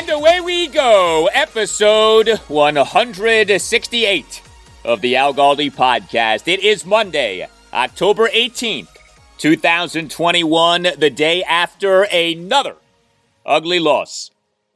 And away we go, episode 168 of the Al Galdi podcast. It is Monday, October 18th, 2021, the day after another ugly loss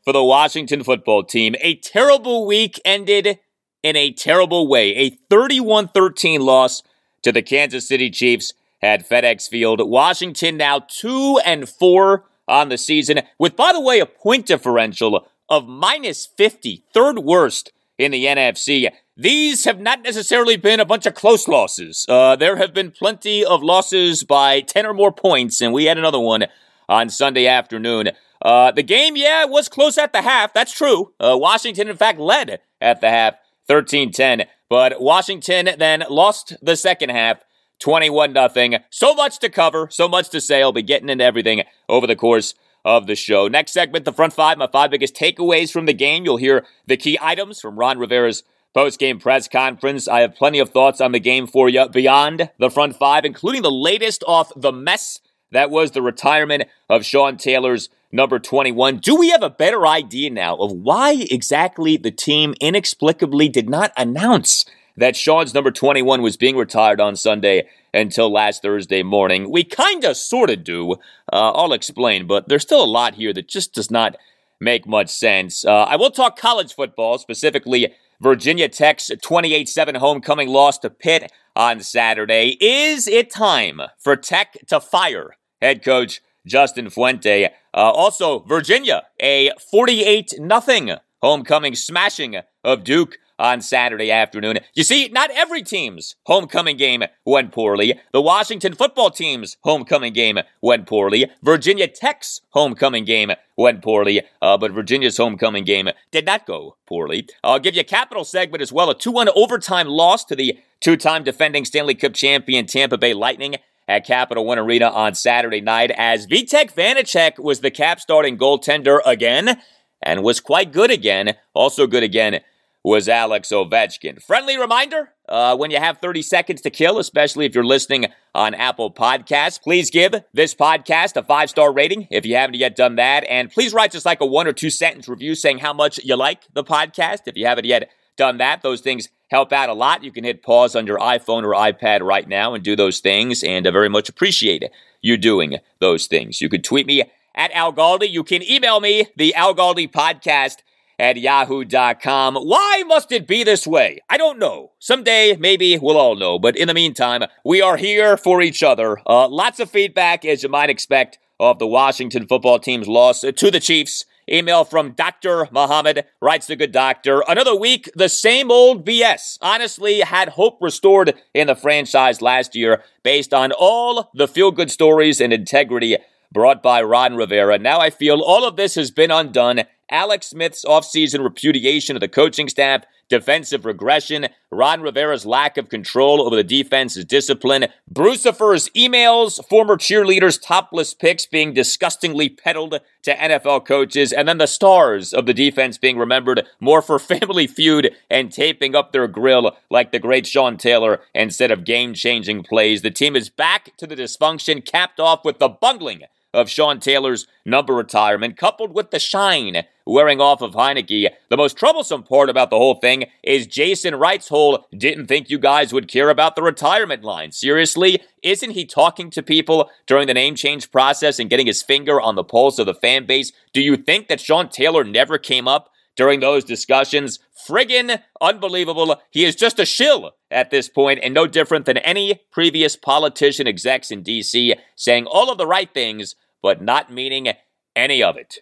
for the Washington football team. A terrible week ended in a terrible way. A 31 13 loss to the Kansas City Chiefs at FedEx Field. Washington now 2 and 4 on the season, with, by the way, a point differential of minus 50, third worst in the NFC. These have not necessarily been a bunch of close losses. Uh, there have been plenty of losses by 10 or more points, and we had another one on Sunday afternoon. Uh, the game, yeah, was close at the half. That's true. Uh, Washington, in fact, led at the half, 13 10. But Washington then lost the second half 21 nothing. So much to cover, so much to say. I'll be getting into everything over the course of the show. Next segment, the front five, my five biggest takeaways from the game. You'll hear the key items from Ron Rivera's post-game press conference. I have plenty of thoughts on the game for you beyond the front five, including the latest off the mess that was the retirement of Sean Taylor's number 21. Do we have a better idea now of why exactly the team inexplicably did not announce that Sean's number 21 was being retired on Sunday until last Thursday morning. We kind of sort of do. Uh, I'll explain, but there's still a lot here that just does not make much sense. Uh, I will talk college football, specifically Virginia Tech's 28 7 homecoming loss to Pitt on Saturday. Is it time for Tech to fire head coach Justin Fuente? Uh, also, Virginia, a 48 0 homecoming smashing of Duke on Saturday afternoon. You see, not every team's homecoming game went poorly. The Washington football team's homecoming game went poorly. Virginia Tech's homecoming game went poorly, uh, but Virginia's homecoming game did not go poorly. I'll give you a capital segment as well. A 2 1 overtime loss to the two time defending Stanley Cup champion Tampa Bay Lightning at Capital One Arena on Saturday night as Vitek Vanecek was the cap starting goaltender again and was quite good again. Also good again was Alex Ovechkin. Friendly reminder uh, when you have 30 seconds to kill, especially if you're listening on Apple Podcasts, please give this podcast a five star rating if you haven't yet done that. And please write just like a one or two sentence review saying how much you like the podcast if you haven't yet done that. Those things help out a lot. You can hit pause on your iPhone or iPad right now and do those things, and I very much appreciate you doing those things. You can tweet me at Al Galdi. You can email me, the Al Galdi podcast at yahoo.com. Why must it be this way? I don't know. Someday, maybe we'll all know. But in the meantime, we are here for each other. Uh, lots of feedback, as you might expect, of the Washington football team's loss to the Chiefs Email from Dr. Muhammad writes the good doctor. Another week, the same old BS. Honestly, had hope restored in the franchise last year based on all the feel good stories and integrity brought by Ron Rivera. Now I feel all of this has been undone. Alex Smith's offseason repudiation of the coaching staff defensive regression, Ron Rivera's lack of control over the defense's discipline, Brucifer's emails, former cheerleaders' topless pics being disgustingly peddled to NFL coaches, and then the stars of the defense being remembered more for family feud and taping up their grill like the great Sean Taylor instead of game changing plays. The team is back to the dysfunction, capped off with the bungling of Sean Taylor's number retirement, coupled with the shine wearing off of Heinicke. The most troublesome part about the whole thing is Jason Wright's whole didn't think you guys would care about the retirement line. Seriously? Isn't he talking to people during the name change process and getting his finger on the pulse of the fan base? Do you think that Sean Taylor never came up during those discussions. Friggin' unbelievable. He is just a shill at this point and no different than any previous politician execs in D.C. saying all of the right things but not meaning any of it.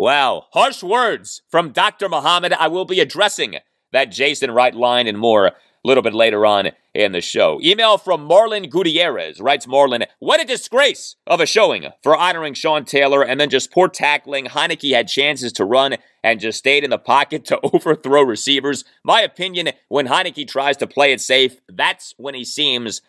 Wow, harsh words from Dr. Muhammad. I will be addressing that Jason Wright line and more a little bit later on in the show. Email from Marlon Gutierrez writes Marlon, what a disgrace of a showing for honoring Sean Taylor and then just poor tackling. Heinicke had chances to run and just stayed in the pocket to overthrow receivers. My opinion, when Heinicke tries to play it safe, that's when he seems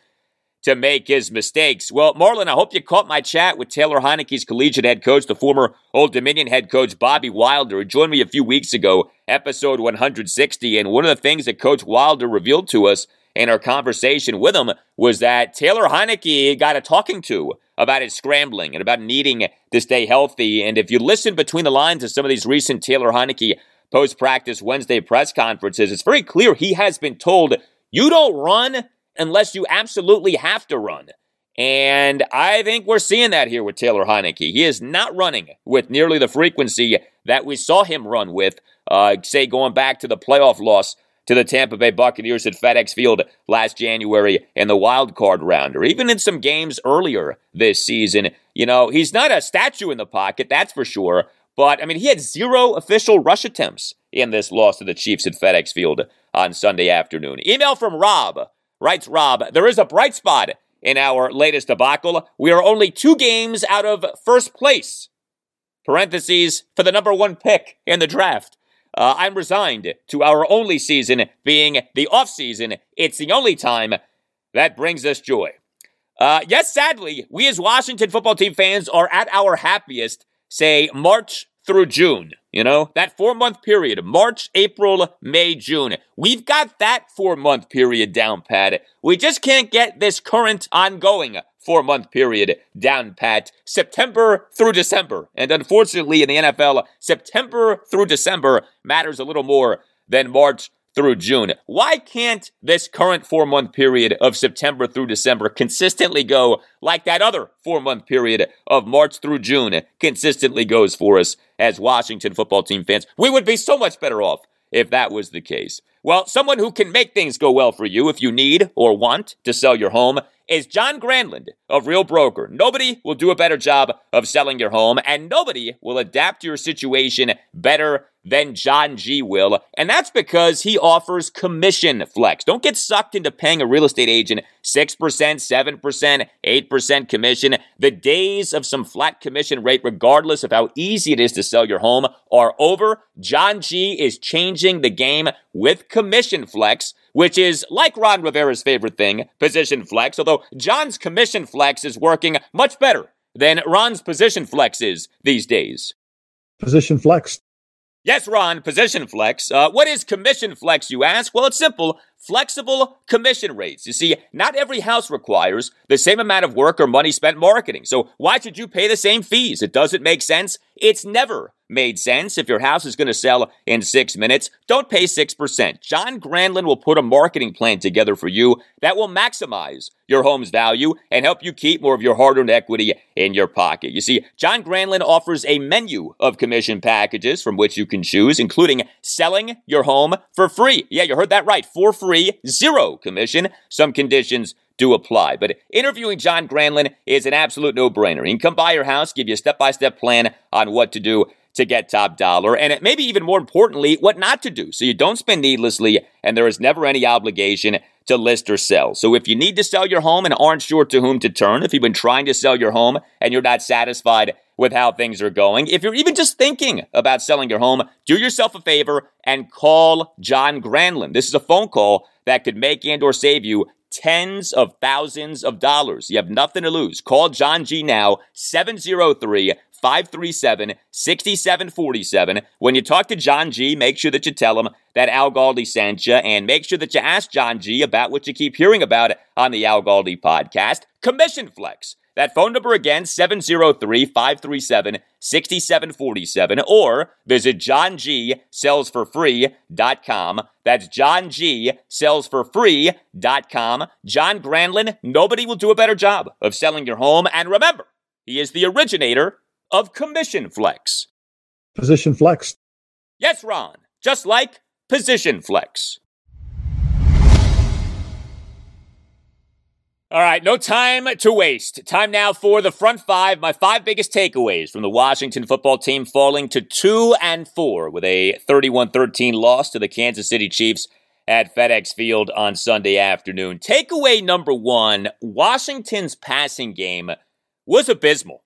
to make his mistakes. Well, Marlon, I hope you caught my chat with Taylor Heinicke's collegiate head coach, the former Old Dominion head coach Bobby Wilder, who joined me a few weeks ago, episode 160. And one of the things that Coach Wilder revealed to us in our conversation with him was that Taylor Heinicke got a talking to about his scrambling and about needing to stay healthy. And if you listen between the lines of some of these recent Taylor Heinicke post practice Wednesday press conferences, it's very clear he has been told, you don't run unless you absolutely have to run. And I think we're seeing that here with Taylor Heinicke. He is not running with nearly the frequency that we saw him run with, uh, say, going back to the playoff loss to the Tampa Bay Buccaneers at FedEx Field last January in the wild card round, or even in some games earlier this season. You know, he's not a statue in the pocket, that's for sure. But, I mean, he had zero official rush attempts in this loss to the Chiefs at FedEx Field on Sunday afternoon. Email from Rob Writes Rob, there is a bright spot in our latest debacle. We are only two games out of first place. Parentheses for the number one pick in the draft. Uh, I'm resigned to our only season being the off season. It's the only time that brings us joy. Uh, yes, sadly, we as Washington football team fans are at our happiest, say March through June. You know, that four month period, March, April, May, June. We've got that four month period down pat. We just can't get this current ongoing four month period down pat, September through December. And unfortunately, in the NFL, September through December matters a little more than March through June. Why can't this current four month period of September through December consistently go like that other four month period of March through June consistently goes for us as Washington football team fans? We would be so much better off if that was the case. Well, someone who can make things go well for you if you need or want to sell your home is John Granlund of Real Broker. Nobody will do a better job of selling your home, and nobody will adapt to your situation better than John G will. And that's because he offers commission flex. Don't get sucked into paying a real estate agent 6%, 7%, 8% commission. The days of some flat commission rate, regardless of how easy it is to sell your home, are over. John G is changing the game with commission flex which is like Ron Rivera's favorite thing, position flex, although John's commission flex is working much better than Ron's position flex is these days. Position flex Yes, Ron, position flex. Uh, what is commission flex, you ask? Well, it's simple flexible commission rates. You see, not every house requires the same amount of work or money spent marketing. So why should you pay the same fees? It doesn't make sense. It's never made sense. If your house is going to sell in six minutes, don't pay 6%. John Granlund will put a marketing plan together for you that will maximize your home's value and help you keep more of your hard earned equity in your pocket. You see, John Granlund offers a menu of commission packages from which you can choose, including selling your home for free. Yeah, you heard that right. For free, zero commission. Some conditions do apply. But interviewing John Granlund is an absolute no brainer. He can come by your house, give you a step by step plan on what to do. to get top dollar, and maybe even more importantly, what not to do. So you don't spend needlessly, and there is never any obligation to list or sell. So if you need to sell your home and aren't sure to whom to turn, if you've been trying to sell your home and you're not satisfied with how things are going, if you're even just thinking about selling your home, do yourself a favor and call John Granlund. This is a phone call that could make and or save you tens of thousands of dollars. You have nothing to lose. Call John G now, 703 537 6747. When you talk to John G, make sure that you tell him that Al Galdi sent you and make sure that you ask John G about what you keep hearing about on the Al Galdi podcast Commission Flex. That phone number again, 703 537 6747, or visit johngsellsforfree.com. That's johngsellsforfree.com. John Granlund, nobody will do a better job of selling your home. And remember, he is the originator of Commission Flex. Position flex. Yes, Ron, just like Position Flex. All right, no time to waste. Time now for the front five. My five biggest takeaways from the Washington football team falling to two and four with a 31 13 loss to the Kansas City Chiefs at FedEx Field on Sunday afternoon. Takeaway number one Washington's passing game was abysmal.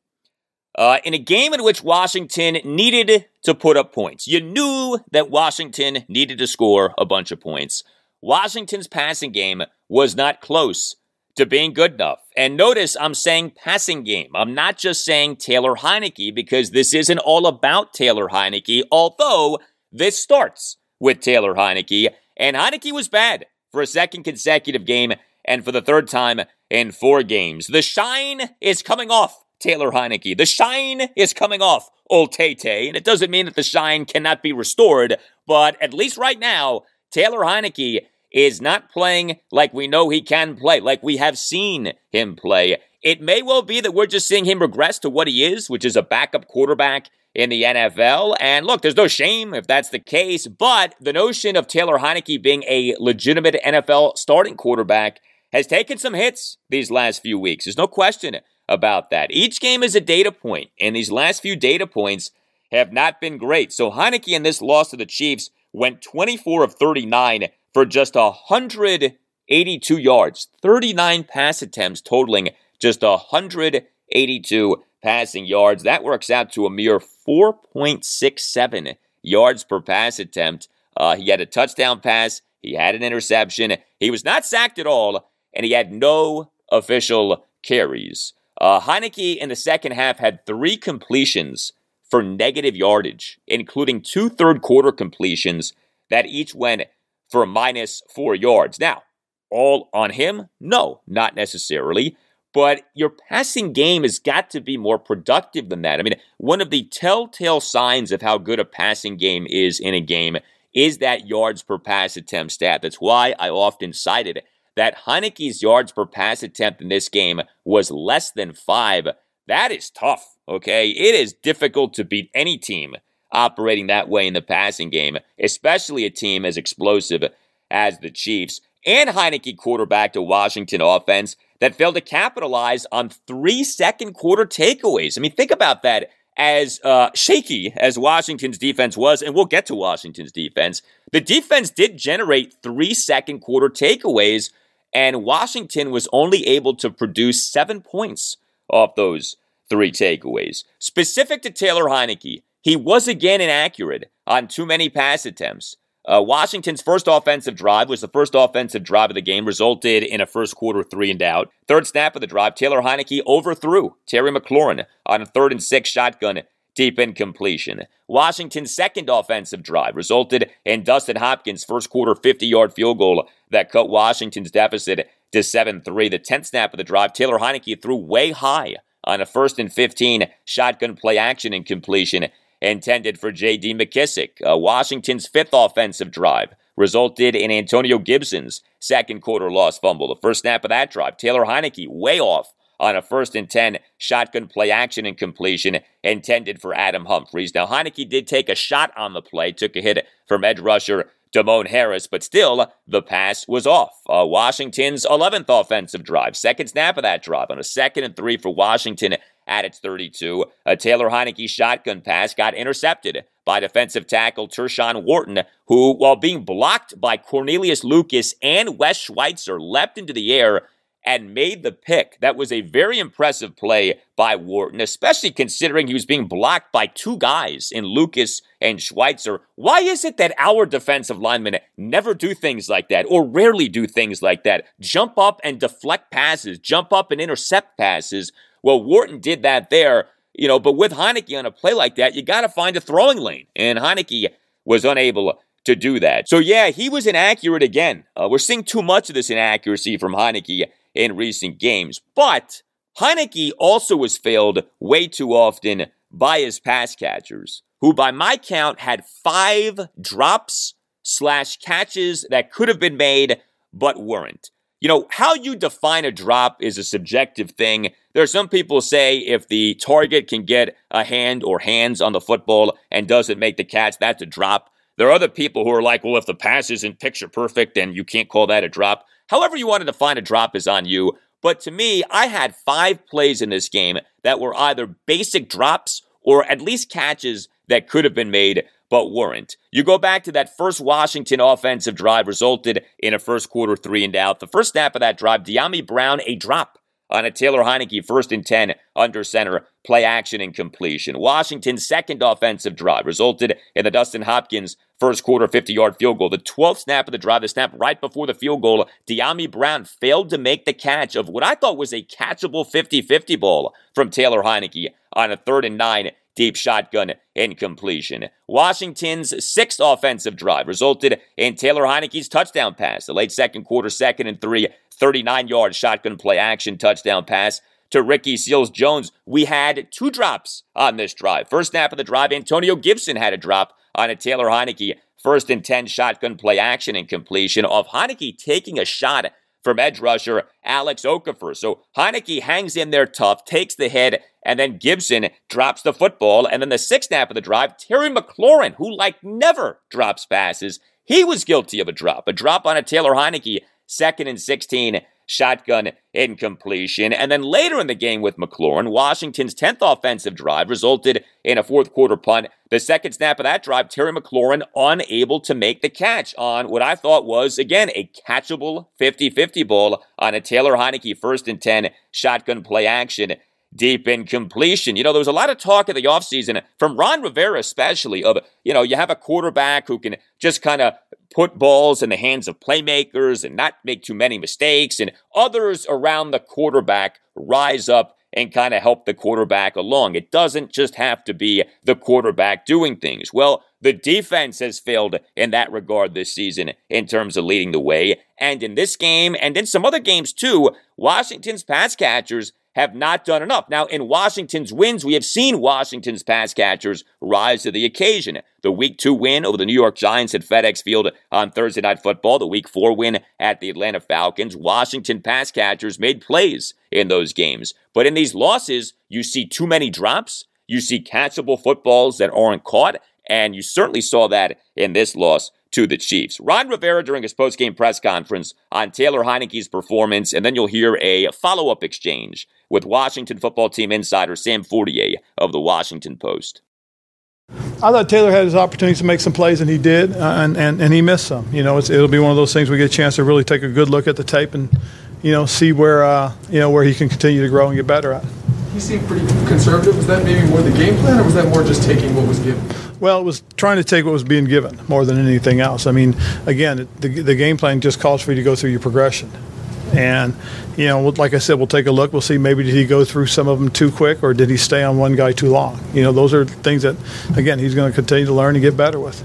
Uh, in a game in which Washington needed to put up points, you knew that Washington needed to score a bunch of points. Washington's passing game was not close to being good enough. And notice I'm saying passing game. I'm not just saying Taylor Heinicke because this isn't all about Taylor Heinicke, although this starts with Taylor Heinicke. And Heinicke was bad for a second consecutive game and for the third time in four games. The shine is coming off Taylor Heinicke. The shine is coming off old Tay Tay, and it doesn't mean that the shine cannot be restored, but at least right now, Taylor Heinicke is not playing like we know he can play, like we have seen him play. It may well be that we're just seeing him regress to what he is, which is a backup quarterback in the NFL. And look, there's no shame if that's the case, but the notion of Taylor Heinicke being a legitimate NFL starting quarterback has taken some hits these last few weeks. There's no question about that. Each game is a data point, and these last few data points have not been great. So Heinicke in this loss to the Chiefs went 24 of 39 for just 182 yards, 39 pass attempts totaling just 182 passing yards. That works out to a mere 4.67 yards per pass attempt. Uh, he had a touchdown pass, he had an interception, he was not sacked at all, and he had no official carries. Uh, Heinicke in the second half had three completions for negative yardage, including two third quarter completions that each went for minus four yards. Now, all on him? No, not necessarily. But your passing game has got to be more productive than that. I mean, one of the telltale signs of how good a passing game is in a game is that yards per pass attempt stat. That's why I often cited that Heinicke's yards per pass attempt in this game was less than five. That is tough, okay? It is difficult to beat any team operating that way in the passing game, especially a team as explosive as the Chiefs. And Heinicke quarterback to Washington offense that failed to capitalize on three second quarter takeaways. I mean, think about that. As uh, shaky as Washington's defense was, and we'll get to Washington's defense, the defense did generate three second quarter takeaways, and Washington was only able to produce seven points off those three takeaways. Specific to Taylor Heinicke, he was again inaccurate on too many pass attempts. Uh, Washington's first offensive drive was the first offensive drive of the game, resulted in a first quarter three and out. Third snap of the drive, Taylor Heinicke overthrew Terry McLaurin on a third and six shotgun deep incompletion. Washington's second offensive drive resulted in Dustin Hopkins' first quarter 50 yard field goal that cut Washington's deficit to 7 3. The 10th snap of the drive, Taylor Heinicke threw way high on a first and 15 shotgun play action incompletion intended for J.D. McKissic. Uh, Washington's fifth offensive drive resulted in Antonio Gibson's second quarter loss fumble. The first snap of that drive, Taylor Heinicke way off on a first and 10 shotgun play action and completion intended for Adam Humphries. Now, Heinicke did take a shot on the play, took a hit from edge rusher Damone Harris, but still, the pass was off. Uh, Washington's 11th offensive drive, second snap of that drive on a second and three for Washington at its 32. A Taylor Heinicke shotgun pass got intercepted by defensive tackle Tershawn Wharton, who, while being blocked by Cornelius Lucas and Wes Schweitzer, leapt into the air and made the pick. That was a very impressive play by Wharton, especially considering he was being blocked by two guys in Lucas and Schweitzer. Why is it that our defensive linemen never do things like that or rarely do things like that? Jump up and deflect passes, jump up and intercept passes. Well, Wharton did that there, you know, but with Heinicke on a play like that, you got to find a throwing lane. And Heinicke was unable to do that. So, yeah, he was inaccurate again. Uh, we're seeing too much of this inaccuracy from Heinicke in recent games. But Heinicke also was failed way too often by his pass catchers, who by my count had five drops slash catches that could have been made but weren't. You know, how you define a drop is a subjective thing. There are some people say if the target can get a hand or hands on the football and doesn't make the catch, that's a drop. There are other people who are like, well, if the pass isn't picture perfect, then you can't call that a drop. However, you want to define a drop is on you. But to me, I had five plays in this game that were either basic drops or at least catches that could have been made but weren't. You go back to that first Washington offensive drive resulted in a first quarter three and out. The first snap of that drive, Dyami Brown, a drop Uh, on a Taylor Heinicke first and 10 under center, play action and completion. Washington's second offensive drive resulted in the Dustin Hopkins first quarter 50 yard field goal. The 12th snap of the drive, the snap right before the field goal, Dyami Brown failed to make the catch of what I thought was a catchable 50 50 ball from Taylor Heinicke on a third and nine deep shotgun incompletion. Washington's sixth offensive drive resulted in Taylor Heinicke's touchdown pass. The late second quarter, second and three, 39 yard shotgun play action touchdown pass to Ricky Seals Jones. We had two drops on this drive. First snap of the drive, Antonio Gibson had a drop on a Taylor Heinicke first and 10 shotgun play action and completion of Heinicke taking a shot from edge rusher Alex Okafor. So Heinicke hangs in there tough, takes the hit, and then Gibson drops the football. And then the sixth snap of the drive, Terry McLaurin, who like never drops passes, he was guilty of a drop. A drop on a Taylor Heinicke, second and 16 shotgun incompletion. And then later in the game with McLaurin, Washington's 10th offensive drive resulted in a fourth quarter punt. The second snap of that drive, Terry McLaurin unable to make the catch on what I thought was, again, a catchable 50 50 ball on a Taylor Heinicke first and 10 shotgun play action deep in completion. You know, there was a lot of talk in the offseason from Ron Rivera, especially, of, you know, you have a quarterback who can just kind of put balls in the hands of playmakers and not make too many mistakes, and others around the quarterback rise up and kind of help the quarterback along. It doesn't just have to be the quarterback doing things. Well, the defense has failed in that regard this season in terms of leading the way. And in this game and in some other games too, Washington's pass catchers have not done enough. Now, in Washington's wins, we have seen Washington's pass catchers rise to the occasion. The week two win over the New York Giants at FedEx Field on Thursday Night Football, the week four win at the Atlanta Falcons, Washington pass catchers made plays in those games. But in these losses, you see too many drops, you see catchable footballs that aren't caught, and you certainly saw that in this loss to the Chiefs. Ron Rivera during his post-game press conference on Taylor Heinicke's performance, and then you'll hear a follow-up exchange with Washington football team insider Sam Fortier of the Washington Post. I thought Taylor had his opportunities to make some plays, and he did, uh, and, and, and he missed some. You know, it'll be one of those things we get a chance to really take a good look at the tape and, you know, see where, uh, you know, where he can continue to grow and get better at. He seemed pretty conservative. Was that maybe more the game plan, or was that more just taking what was given? Well, it was trying to take what was being given more than anything else. I mean, again, the, the game plan just calls for you to go through your progression. And, you know, like I said, we'll take a look. We'll see maybe did he go through some of them too quick or did he stay on one guy too long? You know, those are things that, again, he's going to continue to learn and get better with.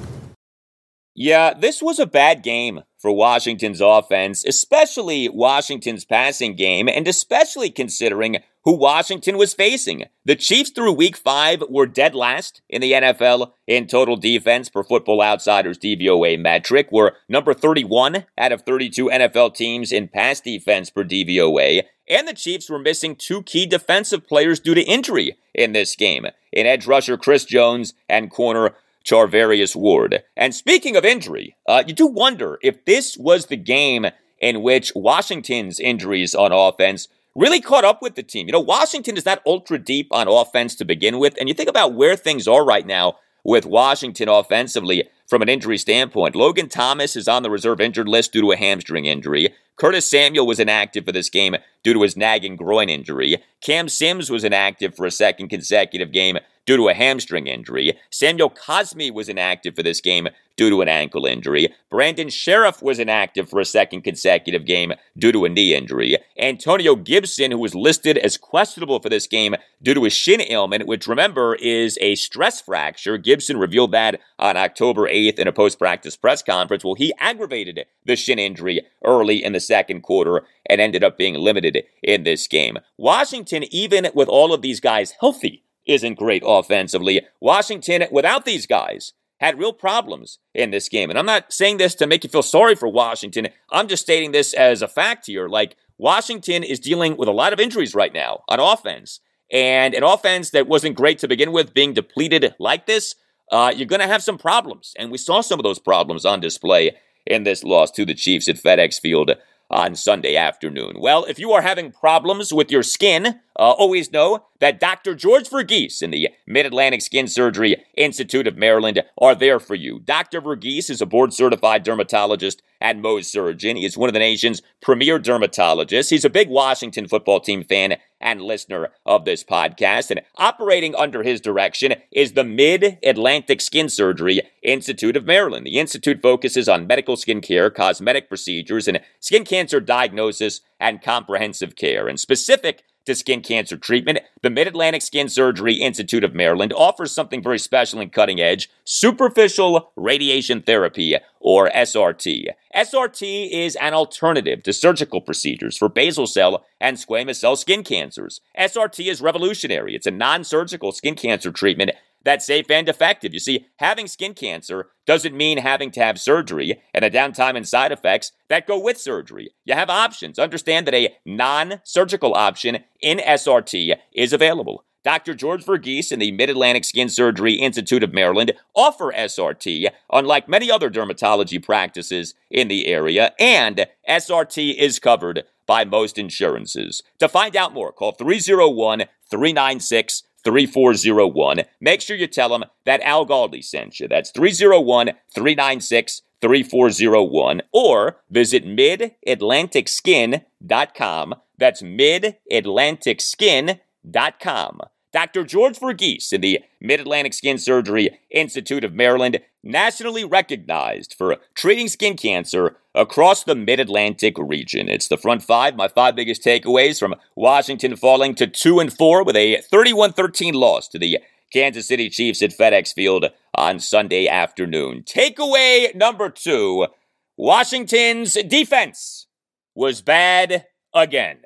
Yeah, this was a bad game for Washington's offense, especially Washington's passing game, and especially considering who Washington was facing. The Chiefs through week five were dead last in the NFL in total defense per football outsiders DVOA metric, were number 31 out of 32 NFL teams in pass defense per DVOA, and the Chiefs were missing two key defensive players due to injury in this game in edge rusher Chris Jones and corner Charvarius Ward. And speaking of injury, uh, you do wonder if this was the game in which Washington's injuries on offense really caught up with the team. You know, Washington is not ultra deep on offense to begin with. And you think about where things are right now with Washington offensively from an injury standpoint. Logan Thomas is on the reserve injured list due to a hamstring injury. Curtis Samuel was inactive for this game due to his nagging groin injury. Cam Sims was inactive for a second consecutive game due to a hamstring injury. Samuel Cosmi was inactive for this game due to an ankle injury. Brandon Scherff was inactive for a second consecutive game due to a knee injury. Antonio Gibson, who was listed as questionable for this game due to a shin ailment, which remember is a stress fracture. Gibson revealed that on October 8th in a post practice press conference. Well, he aggravated the shin injury early in the second quarter and ended up being limited in this game. Washington, even with all of these guys healthy, isn't great offensively. Washington, without these guys, had real problems in this game. And I'm not saying this to make you feel sorry for Washington. I'm just stating this as a fact here. Like, Washington is dealing with a lot of injuries right now on offense. And an offense that wasn't great to begin with, being depleted like this, uh, you're going to have some problems. And we saw some of those problems on display in this loss to the Chiefs at FedEx Field on Sunday afternoon. Well, if you are having problems with your skin, uh, always know that Dr. George Verghese and the Mid Atlantic Skin Surgery Institute of Maryland are there for you. Dr. Verghese is a board certified dermatologist at Mohs Surgeon. He is one of the nation's premier dermatologists. He's a big Washington football team fan and listener of this podcast. And operating under his direction is the Mid Atlantic Skin Surgery Institute of Maryland. The Institute focuses on medical skin care, cosmetic procedures, and skin cancer diagnosis and comprehensive care. And specific to skin cancer treatment, the Mid Atlantic Skin Surgery Institute of Maryland offers something very special and cutting edge superficial radiation therapy, or SRT. SRT is an alternative to surgical procedures for basal cell and squamous cell skin cancers. SRT is revolutionary. It's a non surgical skin cancer treatment that's safe and effective. You see, having skin cancer doesn't mean having to have surgery and the downtime and side effects that go with surgery. You have options. Understand that a non surgical option in SRT is available. Dr. George Verghese and the Mid Atlantic Skin Surgery Institute of Maryland offer SRT, unlike many other dermatology practices in the area, and SRT is covered by most insurances. To find out more, call 301 396 3401. Make sure you tell them that Al Galdi sent you. That's 301 396 3401. Or visit midatlanticskin.com. That's midatlanticskin.com. Dr. George Verghese in the Mid Atlantic Skin Surgery Institute of Maryland, nationally recognized for treating skin cancer across the Mid Atlantic region. It's the front five, my five biggest takeaways from Washington falling to 2 and 4 with a 31 13 loss to the Kansas City Chiefs at FedEx Field on Sunday afternoon. Takeaway number two Washington's defense was bad again.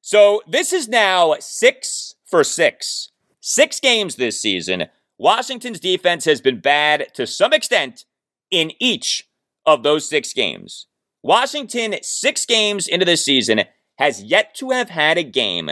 So this is now six for six. Six games this season. Washington's defense has been bad to some extent in each of those six games. Washington, six games into the season, has yet to have had a game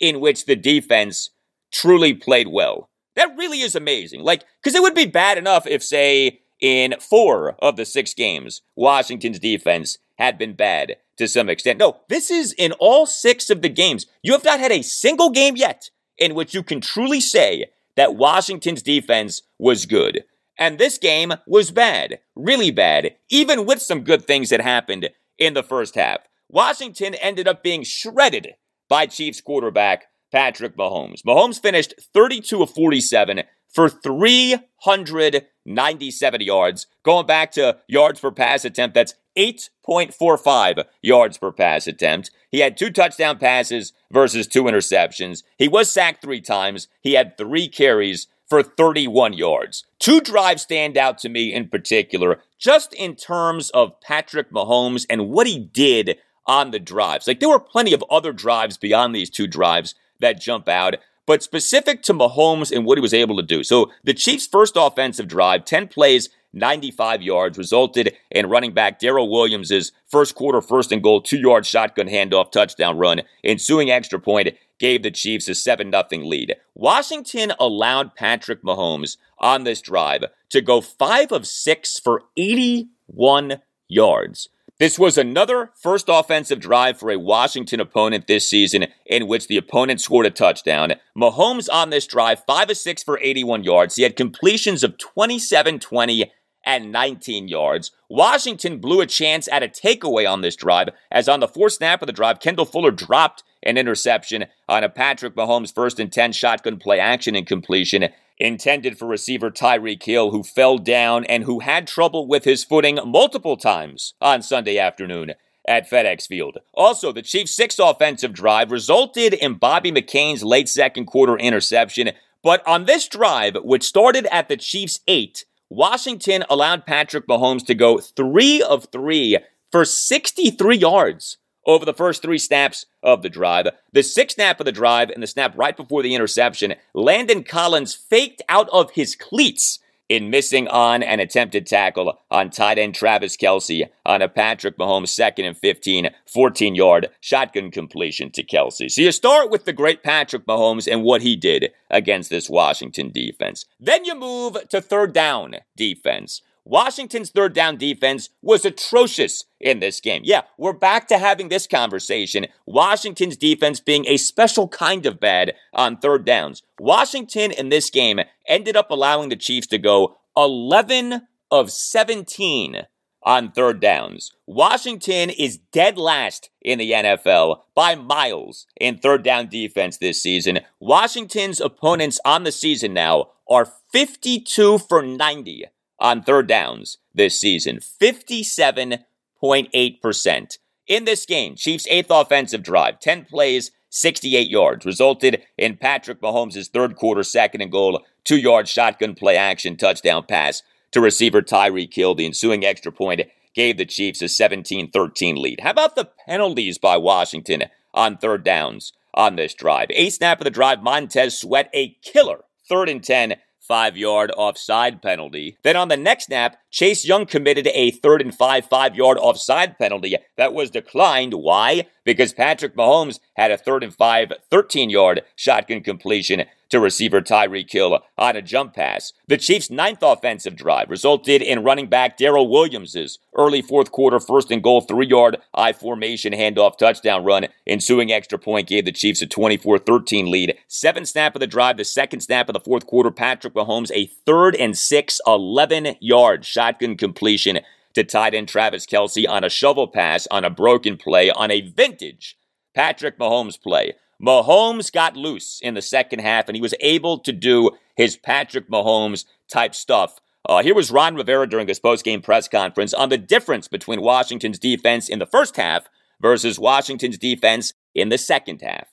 in which the defense truly played well. That really is amazing. Like, because it would be bad enough if, say, in four of the six games, Washington's defense had been bad to some extent. No, this is in all six of the games. You have not had a single game yet in which you can truly say that Washington's defense was good. And this game was bad, really bad, even with some good things that happened in the first half. Washington ended up being shredded by Chiefs quarterback Patrick Mahomes. Mahomes finished 32 of 47 for 397 yards. Going back to yards per pass attempt, that's 8.45 yards per pass attempt. He had two touchdown passes versus two interceptions. He was sacked three times. He had three carries for 31 yards. Two drives stand out to me in particular, just in terms of Patrick Mahomes and what he did on the drives. Like there were plenty of other drives beyond these two drives that jump out but specific to Mahomes and what he was able to do. So the Chiefs' first offensive drive, 10 plays, 95 yards, resulted in running back Darrel Williams' first quarter first and goal, two yard shotgun handoff touchdown run. Ensuing extra point gave the Chiefs a 7 0 lead. Washington allowed Patrick Mahomes on this drive to go 5 of 6 for 81 yards. This was another first offensive drive for a Washington opponent this season in which the opponent scored a touchdown. Mahomes on this drive, 5 of 6 for 81 yards. He had completions of 27 20 and 19 yards. Washington blew a chance at a takeaway on this drive, as on the fourth snap of the drive, Kendall Fuller dropped an interception on a Patrick Mahomes first and 10 shotgun play action incompletion intended for receiver Tyreek Hill, who fell down and who had trouble with his footing multiple times on Sunday afternoon at FedEx Field. Also, the Chiefs' sixth offensive drive resulted in Bobby McCain's late second quarter interception. But on this drive, which started at the Chiefs' eight, Washington allowed Patrick Mahomes to go three of three for 63 yards over the first three snaps of the drive. The sixth snap of the drive and the snap right before the interception, Landon Collins faked out of his cleats in missing on an attempted tackle on tight end Travis Kelce on a Patrick Mahomes second and 15, 14 yard shotgun completion to Kelce. So you start with the great Patrick Mahomes and what he did against this Washington defense. Then you move to third down defense. Washington's third down defense was atrocious in this game. Yeah, we're back to having this conversation. Washington's defense being a special kind of bad on third downs. Washington in this game ended up allowing the Chiefs to go 11 of 17 on third downs. Washington is dead last in the NFL by miles in third down defense this season. Washington's opponents on the season now are 52 for 90 on third downs this season 57.8%. In this game, Chiefs' eighth offensive drive, 10 plays, 68 yards, resulted in Patrick Mahomes' third quarter second and goal, two yard shotgun play action touchdown pass to receiver Tyreek Hill. The ensuing extra point gave the Chiefs a 17 13 lead. How about the penalties by Washington on third downs on this drive? A snap of the drive, Montez Sweat, a killer third and 10 five yard offside penalty. Then on the next snap, Chase Young committed a third and five five yard offside penalty that was declined. Why? Because Patrick Mahomes had a third and five 13 yard shotgun completion to receiver Tyreek Hill on a jump pass. The Chiefs' ninth offensive drive resulted in running back Darrel Williams' early fourth quarter first and goal three yard I formation handoff touchdown run. Ensuing extra point gave the Chiefs a 24 13 lead. Seventh snap of the drive, the second snap of the fourth quarter, Patrick Mahomes a third and six 11 yard shotgun completion to tight end Travis Kelce on a shovel pass on a broken play on a vintage Patrick Mahomes play. Mahomes got loose in the second half and he was able to do his Patrick Mahomes type stuff. Uh, here was Ron Rivera during his post-game press conference on the difference between Washington's defense in the first half versus Washington's defense in the second half.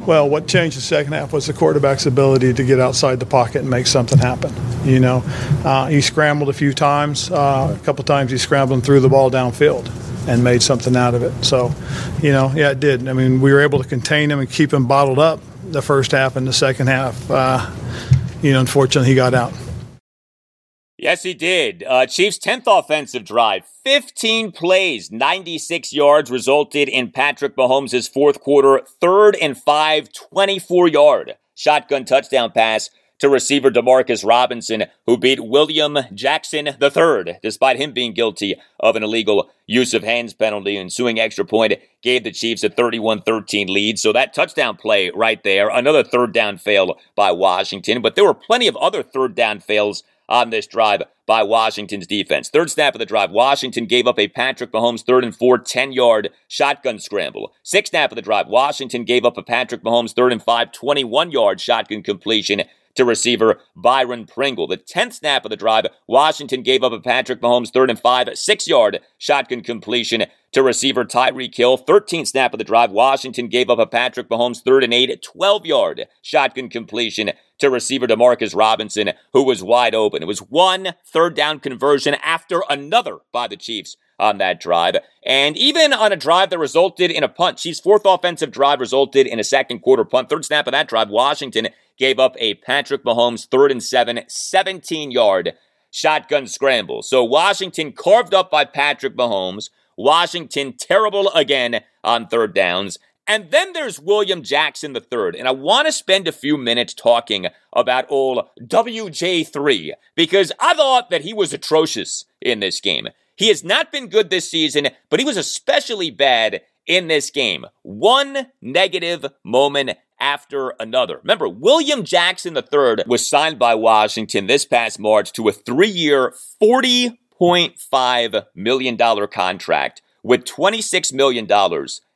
Well, what changed the second half was the quarterback's ability to get outside the pocket and make something happen. You know, uh, he scrambled a few times. Uh, a couple times he scrambled and threw the ball downfield and made something out of it. So, you know, yeah, it did. I mean, we were able to contain him and keep him bottled up the first half and the second half. Uh, you know, unfortunately, he got out. Yes, he did. Uh, Chiefs' 10th offensive drive, 15 plays, 96 yards, resulted in Patrick Mahomes' fourth quarter, third and five, 24 yard shotgun touchdown pass to receiver Demarcus Robinson, who beat William Jackson III, despite him being guilty of an illegal use of hands penalty. Ensuing extra point gave the Chiefs a 31 13 lead. So that touchdown play right there, another third down fail by Washington. But there were plenty of other third down fails on this drive by Washington's defense. Third snap of the drive, Washington gave up a Patrick Mahomes third and four, 10 yard shotgun scramble. Sixth snap of the drive, Washington gave up a Patrick Mahomes third and five, 21 yard shotgun completion to receiver Byron Pringle. The 10th snap of the drive, Washington gave up a Patrick Mahomes third and five, six yard shotgun completion to receiver Tyreek Hill. 13th snap of the drive, Washington gave up a Patrick Mahomes third and eight, 12 yard shotgun completion to receiver Demarcus Robinson, who was wide open. It was one third down conversion after another by the Chiefs on that drive. And even on a drive that resulted in a punt, Chiefs' fourth offensive drive resulted in a second quarter punt. Third snap of that drive, Washington gave up a Patrick Mahomes third and seven, 17 yard shotgun scramble. So Washington carved up by Patrick Mahomes. Washington terrible again on third downs. And then there's William Jackson III. And I want to spend a few minutes talking about old WJ3 because I thought that he was atrocious in this game. He has not been good this season, but he was especially bad in this game. One negative moment after another. Remember, William Jackson III was signed by Washington this past March to a three year, $40.5 million contract with $26 million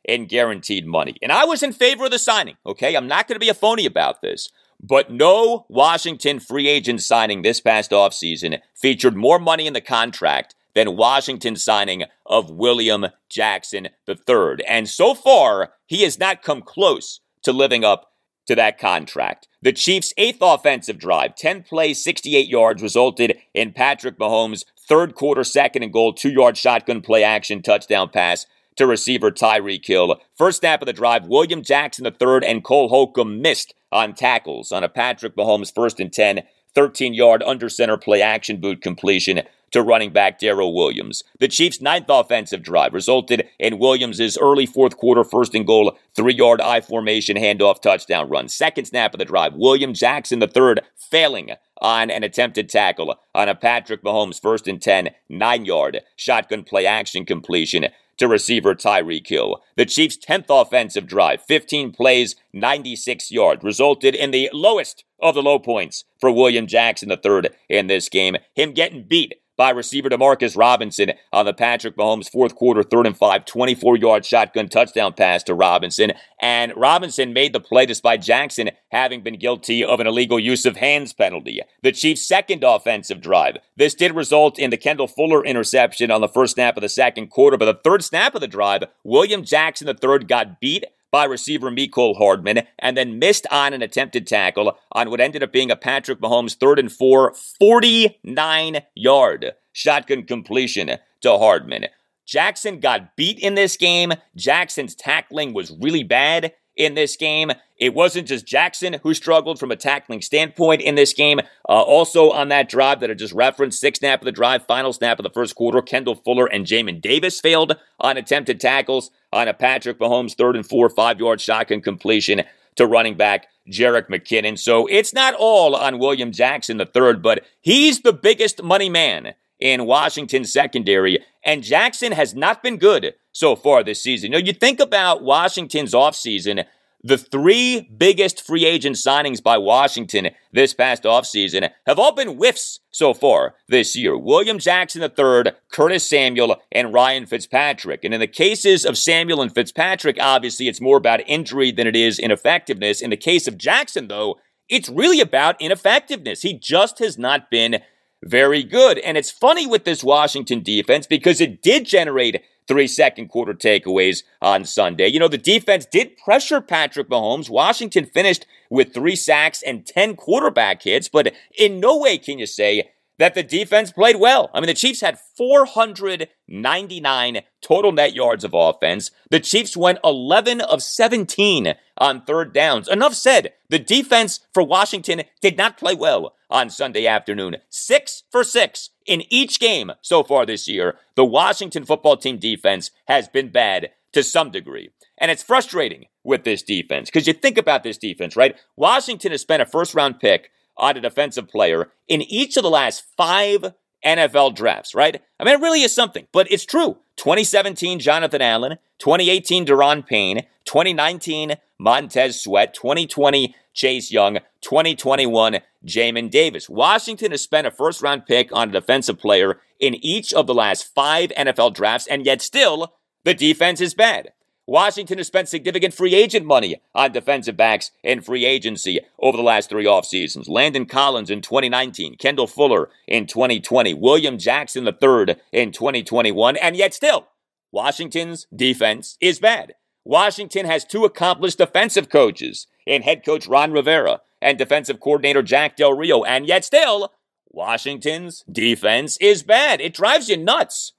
in guaranteed money. And I was in favor of the signing, okay? I'm not going to be a phony about this. But no Washington free agent signing this past offseason featured more money in the contract than Washington's signing of William Jackson III. And so far, he has not come close to living up to that contract. The Chiefs' eighth offensive drive, 10 plays, 68 yards, resulted in Patrick Mahomes' third quarter second and goal, two yard shotgun play action touchdown pass to receiver Tyreek Hill. First snap of the drive, William Jackson III and Cole Holcomb missed on tackles on a Patrick Mahomes first and 10, 13 yard under center play action boot completion to running back Darrel Williams. The Chiefs' ninth offensive drive resulted in Williams' early fourth quarter first and goal, three yard I formation handoff touchdown run. Second snap of the drive, William Jackson the third, failing on an attempted tackle on a Patrick Mahomes first and 10, nine yard shotgun play action completion to receiver Tyreek Hill. The Chiefs' 10th offensive drive, 15 plays, 96 yards, resulted in the lowest of the low points for William Jackson III in this game. Him getting beat by receiver Demarcus Robinson on the Patrick Mahomes fourth quarter, third and five, 24 yard shotgun touchdown pass to Robinson. And Robinson made the play despite Jackson having been guilty of an illegal use of hands penalty. The Chiefs' second offensive drive. This did result in the Kendall Fuller interception on the first snap of the second quarter, but the third snap of the drive, William Jackson III got beat by receiver Mecole Hardman and then missed on an attempted tackle on what ended up being a Patrick Mahomes third and four, 49 yard shotgun completion to Hardman. Jackson got beat in this game. Jackson's tackling was really bad in this game. It wasn't just Jackson who struggled from a tackling standpoint in this game. Uh, also on that drive that I just referenced, six snap of the drive, final snap of the first quarter, Kendall Fuller and Jamin Davis failed on attempted tackles on a Patrick Mahomes third and four, five yard shotgun completion to running back Jerick McKinnon. So it's not all on William Jackson the third, but he's the biggest money man in Washington secondary, and Jackson has not been good so far this season. You know, you think about Washington's offseason, the three biggest free agent signings by Washington this past offseason have all been whiffs so far this year. William Jackson III, Curtis Samuel, and Ryan Fitzpatrick. And in the cases of Samuel and Fitzpatrick, obviously it's more about injury than it is ineffectiveness. In the case of Jackson, though, it's really about ineffectiveness. He just has not been very good. And it's funny with this Washington defense because it did generate three second quarter takeaways on Sunday. You know, the defense did pressure Patrick Mahomes. Washington finished with three sacks and 10 quarterback hits, but in no way can you say that the defense played well. I mean, the Chiefs had 499 total net yards of offense. The Chiefs went 11 of 17 on third downs. Enough said. The defense for Washington did not play well on Sunday afternoon. Six for six in each game so far this year. The Washington football team defense has been bad to some degree. And it's frustrating with this defense because you think about this defense, right? Washington has spent a first round pick on a defensive player in each of the last five NFL drafts, right? I mean, it really is something, but it's true. 2017, Jonathan Allen. 2018, Daron Payne. 2019, Montez Sweat. 2020, Chase Young. 2021, Jamin Davis. Washington has spent a first round pick on a defensive player in each of the last five NFL drafts, and yet still, the defense is bad. Washington has spent significant free agent money on defensive backs in free agency over the last three off seasons. Landon Collins in 2019, Kendall Fuller in 2020, William Jackson III in 2021, and yet still, Washington's defense is bad. Washington has two accomplished defensive coaches in head coach Ron Rivera and defensive coordinator Jack Del Rio, and yet still, Washington's defense is bad. It drives you nuts.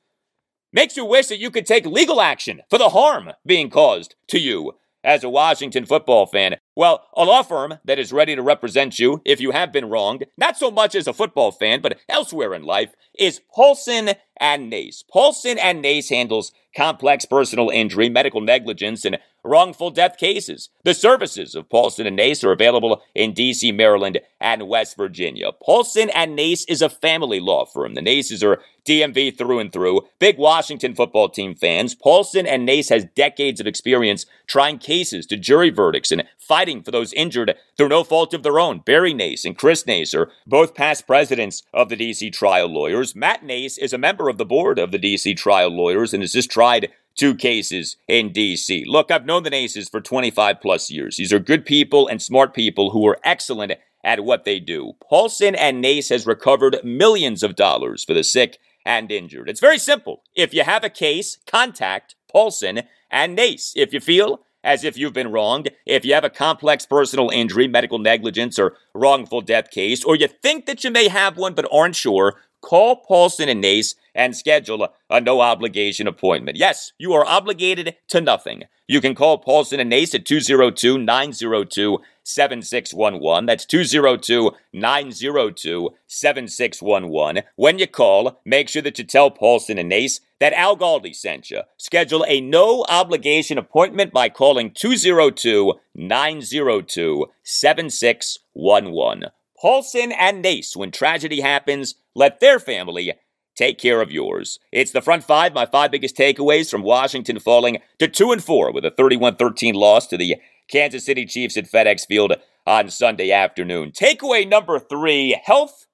Makes you wish that you could take legal action for the harm being caused to you as a Washington football fan. Well, a law firm that is ready to represent you if you have been wronged, not so much as a football fan, but elsewhere in life, is Paulson and Nace. Paulson and Nace handles complex personal injury, medical negligence, and wrongful death cases. The services of Paulson and Nace are available in D.C., Maryland, and West Virginia. Paulson and Nace is a family law firm. The Naces are DMV through and through. Big Washington football team fans. Paulson and Nace has decades of experience trying cases to jury verdicts and fighting for those injured through no fault of their own. Barry Nace and Chris Nace are both past presidents of the DC trial lawyers. Matt Nace is a member of the board of the DC trial lawyers and has just tried two cases in DC. Look, I've known the Naces for 25 plus years. These are good people and smart people who are excellent at what they do. Paulson and Nace has recovered millions of dollars for the sick and injured. It's very simple. If you have a case, contact Paulson and Nace. If you feel as if you've been wronged, if you have a complex personal injury, medical negligence, or wrongful death case, or you think that you may have one but aren't sure, call Paulson and Nace and schedule a, no obligation appointment. Yes, you are obligated to nothing. You can call Paulson and Nace at 202 902 7611. That's 202 902 7611. When you call, make sure that you tell Paulson and Nace that Al Galdi sent you. Schedule a no obligation appointment by calling 202 902 7611. Paulson and Nace, when tragedy happens, let their family take care of yours. It's the front five, my five biggest takeaways from Washington falling to 2 and 4 with a 31 13 loss to the Kansas City Chiefs at FedEx Field on Sunday afternoon. Takeaway number three health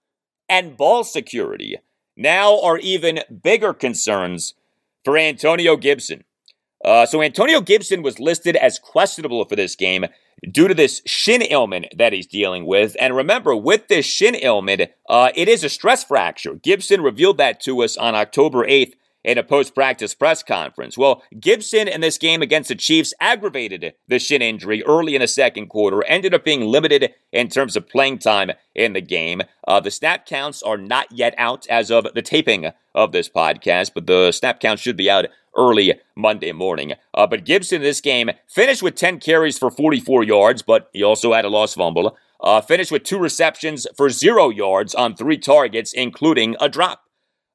and ball security now are even bigger concerns for Antonio Gibson. Uh, so, Antonio Gibson was listed as questionable for this game due to this shin ailment that he's dealing with. And remember, with this shin ailment, uh, it is a stress fracture. Gibson revealed that to us on October 8th in a post practice press conference. Well, Gibson in this game against the Chiefs aggravated the shin injury early in the second quarter, ended up being limited in terms of playing time in the game. Uh, the snap counts are not yet out as of the taping of this podcast, but the snap counts should be out early Monday morning. Uh, but Gibson in this game finished with 10 carries for 44 yards, but he also had a lost fumble. Uh, finished with two receptions for zero yards on three targets, including a drop.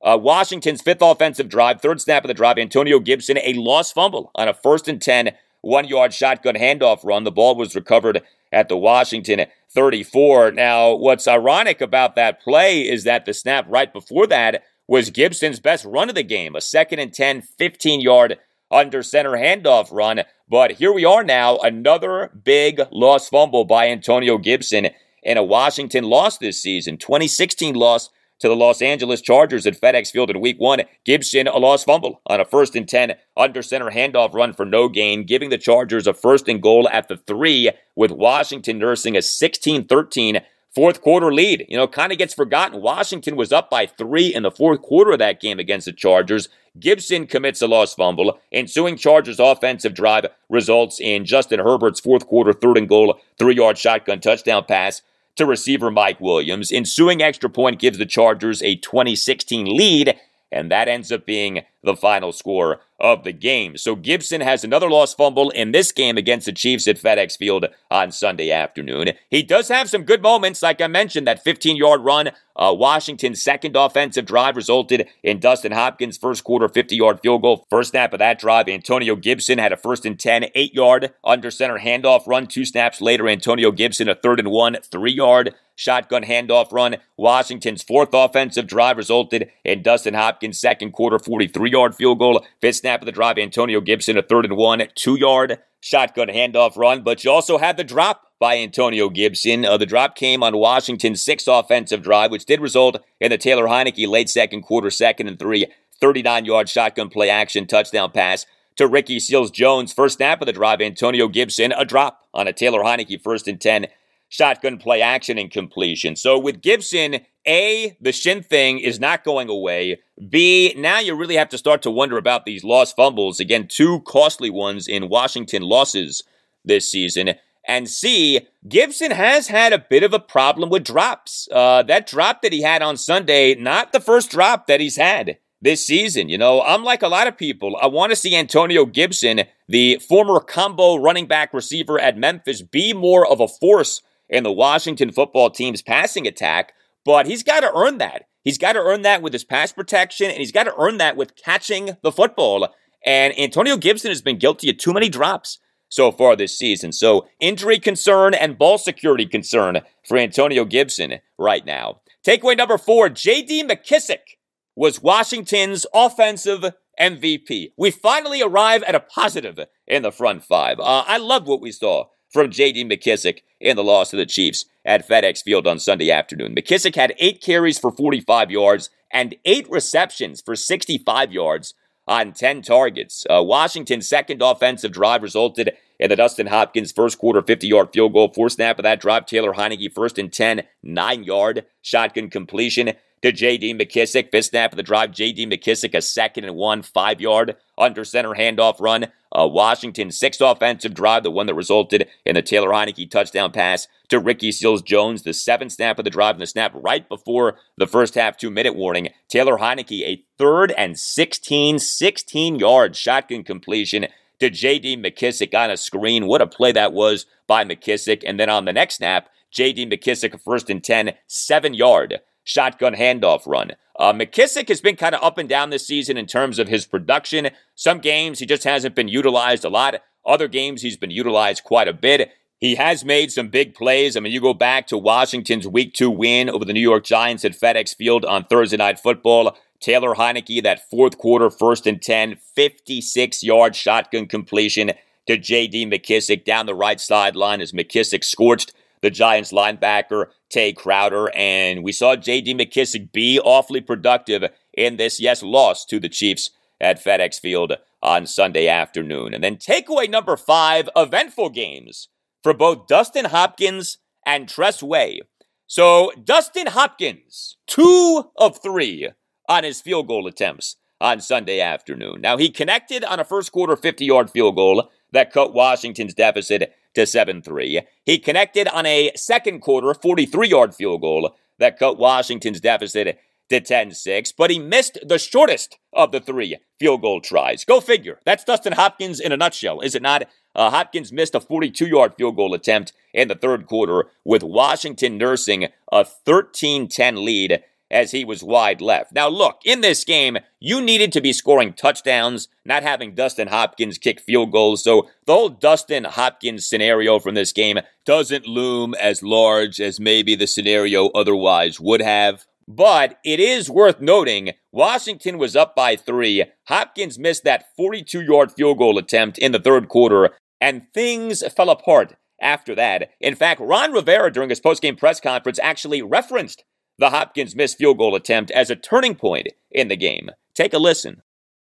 Uh, Washington's fifth offensive drive, third snap of the drive, Antonio Gibson, a lost fumble on a first and 10, one yard shotgun handoff run. The ball was recovered at the Washington 34. Now, what's ironic about that play is that the snap right before that was Gibson's best run of the game, a second and 10, 15 yard under center handoff run. But here we are now, another big lost fumble by Antonio Gibson in a Washington loss this season. 2016 loss to the Los Angeles Chargers at FedEx Field in week one. Gibson, a lost fumble on a first and 10 under center handoff run for no gain, giving the Chargers a first and goal at the three, with Washington nursing a 16 13 fourth quarter lead. You know, kind of gets forgotten. Washington was up by three in the fourth quarter of that game against the Chargers. Gibson commits a lost fumble. Ensuing Chargers offensive drive results in Justin Herbert's fourth quarter third and goal, three yard shotgun touchdown pass to receiver Mike Williams. Ensuing extra point gives the Chargers a 2016 lead, and that ends up being the final score of the game. So Gibson has another lost fumble in this game against the Chiefs at FedEx Field on Sunday afternoon. He does have some good moments, like I mentioned, that 15 yard run. Uh, Washington's second offensive drive resulted in Dustin Hopkins' first quarter 50 yard field goal. First snap of that drive, Antonio Gibson had a first and 10, 8 yard under center handoff run. Two snaps later, Antonio Gibson, a third and one, 3 yard shotgun handoff run. Washington's fourth offensive drive resulted in Dustin Hopkins' second quarter 43 yard field goal. Fifth snap of the drive, Antonio Gibson, a third and one, two yard shotgun handoff run. But you also had the drop by Antonio Gibson. Uh, the drop came on Washington's sixth offensive drive, which did result in the Taylor Heinicke late second quarter, second and three, 39 yard shotgun play action touchdown pass to Ricky Seals Jones. First snap of the drive, Antonio Gibson, a drop on a Taylor Heinicke first and 10 shotgun play action and completion. So with Gibson, A, the shin thing is not going away. B, now you really have to start to wonder about these lost fumbles. Again, two costly ones in Washington losses this season. And C, Gibson has had a bit of a problem with drops. Uh, that drop that he had on Sunday, not the first drop that he's had this season. You know, I'm like a lot of people. I want to see Antonio Gibson, the former combo running back receiver at Memphis, be more of a force in the Washington football team's passing attack, but he's got to earn that. He's got to earn that with his pass protection, and he's got to earn that with catching the football. And Antonio Gibson has been guilty of too many drops so far this season. So, injury concern and ball security concern for Antonio Gibson right now. Takeaway number four J.D. McKissic was Washington's offensive MVP. We finally arrive at a positive in the front five. Uh, I love what we saw from J.D. McKissic in the loss to the Chiefs at FedEx Field on Sunday afternoon. McKissic had eight carries for 45 yards and eight receptions for 65 yards on 10 targets. Uh, Washington's second offensive drive resulted in the Dustin Hopkins first quarter 50 yard field goal. Four snap of that drive, Taylor Heinicke first and 10, nine yard shotgun completion to J.D. McKissic. Fifth snap of the drive, J.D. McKissic, a second and one, five yard under center handoff run. Uh, Washington sixth offensive drive, the one that resulted in the Taylor Heinicke touchdown pass to Ricky Seals Jones. The seventh snap of the drive and the snap right before the first half two minute warning. Taylor Heinicke, a third and 16, 16 yard shotgun completion to J.D. McKissic on a screen. What a play that was by McKissic. And then on the next snap, J.D. McKissic, first and 10, seven yard shotgun handoff run. Uh, McKissic has been kind of up and down this season in terms of his production. Some games he just hasn't been utilized a lot. Other games he's been utilized quite a bit. He has made some big plays. I mean, you go back to Washington's week two win over the New York Giants at FedEx Field on Thursday Night Football. Taylor Heinicke, that fourth quarter, first and 10, 56 yard shotgun completion to J.D. McKissic down the right sideline as McKissic scorched the Giants linebacker, Tae Crowder. And we saw J.D. McKissic be awfully productive in this, yes, loss to the Chiefs at FedEx Field on Sunday afternoon. And then takeaway number five eventful games for both Dustin Hopkins and Tress Way. So, Dustin Hopkins, two of three on his field goal attempts on Sunday afternoon. Now, he connected on a first quarter 50 yard field goal that cut Washington's deficit to 7 3. He connected on a second quarter 43 yard field goal that cut Washington's deficit to 10 6, but he missed the shortest of the three field goal tries. Go figure. That's Dustin Hopkins in a nutshell, is it not? Uh, Hopkins missed a 42 yard field goal attempt in the third quarter, with Washington nursing a 13 10 lead as he was wide left. Now, look, in this game, you needed to be scoring touchdowns, not having Dustin Hopkins kick field goals. So the whole Dustin Hopkins scenario from this game doesn't loom as large as maybe the scenario otherwise would have. But it is worth noting Washington was up by three. Hopkins missed that 42 yard field goal attempt in the third quarter, and things fell apart after that. In fact, Ron Rivera, during his postgame press conference, actually referenced the Hopkins missed field goal attempt as a turning point in the game. Take a listen.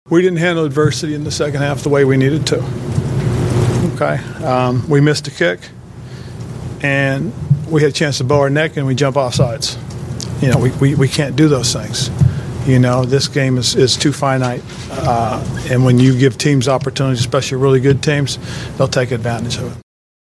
We didn't handle adversity in the second half the way we needed to. Okay. Um, we missed a kick, and we had a chance to bow our neck, and we jump off sides. You know, we, we, we can't do those things. You know, this game is, is too finite. Uh, and when you give teams opportunities, especially really good teams, they'll take advantage of it.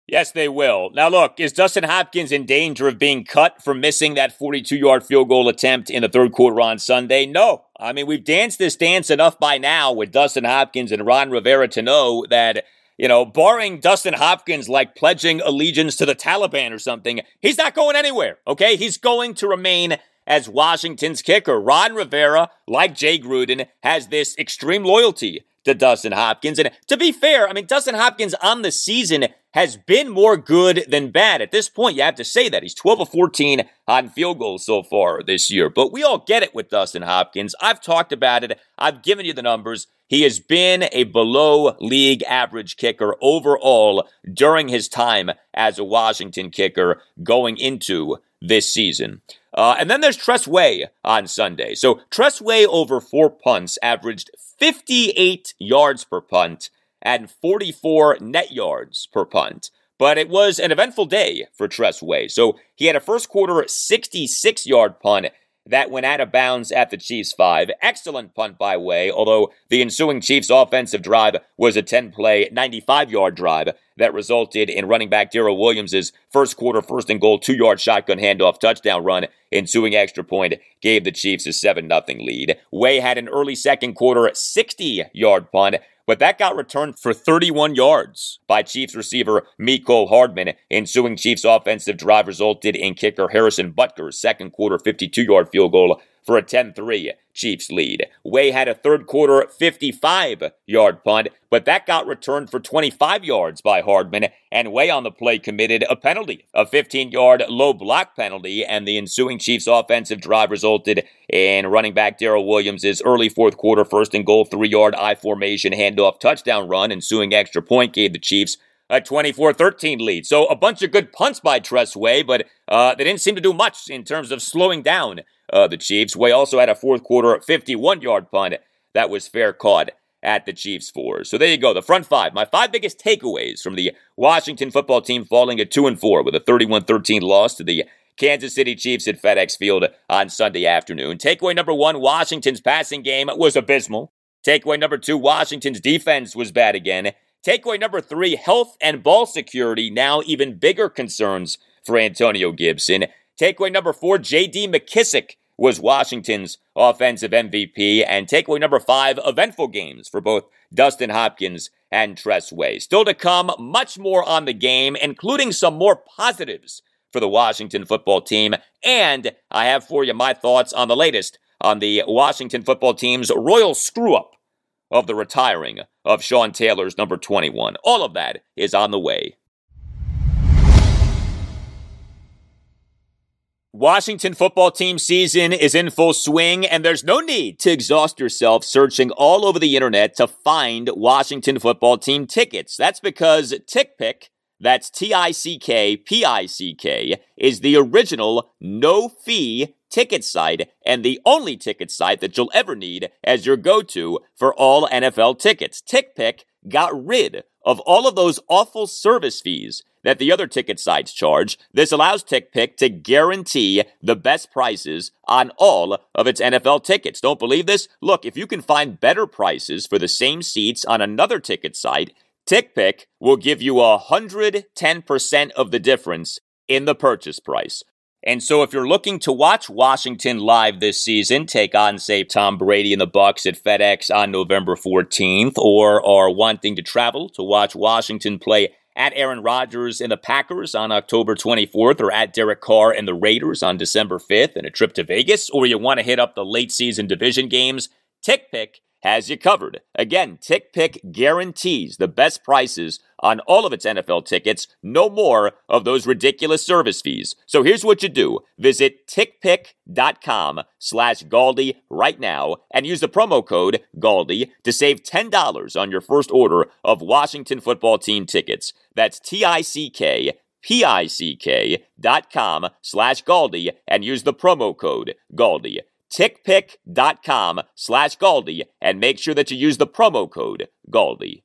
Yes, they will. Now, look, is Dustin Hopkins in danger of being cut for missing that 42 yard field goal attempt in the third quarter on Sunday? No. I mean, we've danced this dance enough by now with Dustin Hopkins and Ron Rivera to know that, you know, barring Dustin Hopkins like pledging allegiance to the Taliban or something, he's not going anywhere, okay? He's going to remain as Washington's kicker. Ron Rivera, like Jay Gruden, has this extreme loyalty to Dustin Hopkins. And to be fair, I mean, Dustin Hopkins on the season has been more good than bad. At this point, you have to say that. He's 12 of 14 on field goals so far this year. But we all get it with Dustin Hopkins. I've talked about it, I've given you the numbers. He has been a below league average kicker overall during his time as a Washington kicker going into this season. Uh, and then there's Tress Way on Sunday. So Tress Way over four punts averaged 58 yards per punt and 44 net yards per punt. But it was an eventful day for Tress Way. So he had a first quarter 66 yard punt that went out of bounds at the Chiefs' five. Excellent punt by Way, although the ensuing Chiefs offensive drive was a 10 play, 95 yard drive that resulted in running back Darrel Williams' first quarter, first and goal, two yard shotgun handoff touchdown run. Ensuing extra point gave the Chiefs a 7 0 lead. Way had an early second quarter 60 yard punt but that got returned for 31 yards by Chiefs receiver Mecole Hardman. Ensuing Chiefs offensive drive resulted in kicker Harrison Butker's second quarter 52 yard field goal for a 10 3 Chiefs lead. Way had a third quarter 55 yard punt, but that got returned for 25 yards by Hardman, and Way on the play committed a penalty, a 15 yard low block penalty, and the ensuing Chiefs offensive drive resulted in running back Darrel Williams' early fourth quarter first and goal three yard I formation handoff touchdown run. Ensuing extra point gave the Chiefs a 24-13 lead. So a bunch of good punts by Tress Way, but uh, they didn't seem to do much in terms of slowing down uh, the Chiefs. Way also had a fourth quarter 51-yard punt that was fair caught at the Chiefs four. So there you go, the front five. My five biggest takeaways from the Washington football team falling at 2 and 4 with a 31-13 loss to the Kansas City Chiefs at FedEx Field on Sunday afternoon. Takeaway number 1, Washington's passing game was abysmal. Takeaway number 2, Washington's defense was bad again. Takeaway number three health and ball security, now even bigger concerns for Antonio Gibson. Takeaway number four J.D. McKissic was Washington's offensive MVP. And takeaway number five eventful games for both Dustin Hopkins and Tress Way. Still to come, much more on the game, including some more positives for the Washington football team. And I have for you my thoughts on the latest on the Washington football team's royal screw up of the retiring of Sean Taylor's number 21. All of that is on the way. Washington football team season is in full swing, and there's no need to exhaust yourself searching all over the internet to find Washington football team tickets. That's because TickPick, that's T I C K P I C K, is the original no fee ticket site and the only ticket site that you'll ever need as your go to for all NFL tickets. TickPick got rid of all of those awful service fees that the other ticket sites charge. This allows TickPick to guarantee the best prices on all of its NFL tickets. Don't believe this? Look, if you can find better prices for the same seats on another ticket site, TickPick will give you 110% of the difference in the purchase price. And so if you're looking to watch Washington live this season, take on say Tom Brady and the Bucs at FedEx on November 14th or are wanting to travel to watch Washington play at Aaron Rodgers and the Packers on October 24th or at Derek Carr and the Raiders on December 5th and a trip to Vegas or you want to hit up the late season division games, TickPick has you covered. Again, TickPick guarantees the best prices on all of its NFL tickets, no more of those ridiculous service fees. So here's what you do. Visit tickpick.com slash Galdi right now and use the promo code Galdi to save $10 on your first order of Washington football team tickets. That's T-I-C-K P-I-C-K dot com slash Galdi and use the promo code Galdi tickpick.com slash Galdi and make sure that you use the promo code Galdi.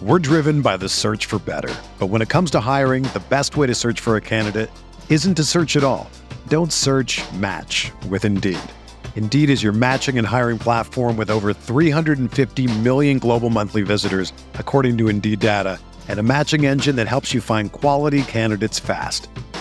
We're driven by the search for better. But when it comes to hiring, the best way to search for a candidate isn't to search at all. Don't search match with Indeed. Indeed is your matching and hiring platform with over 350 million global monthly visitors, according to Indeed data, and a matching engine that helps you find quality candidates fast.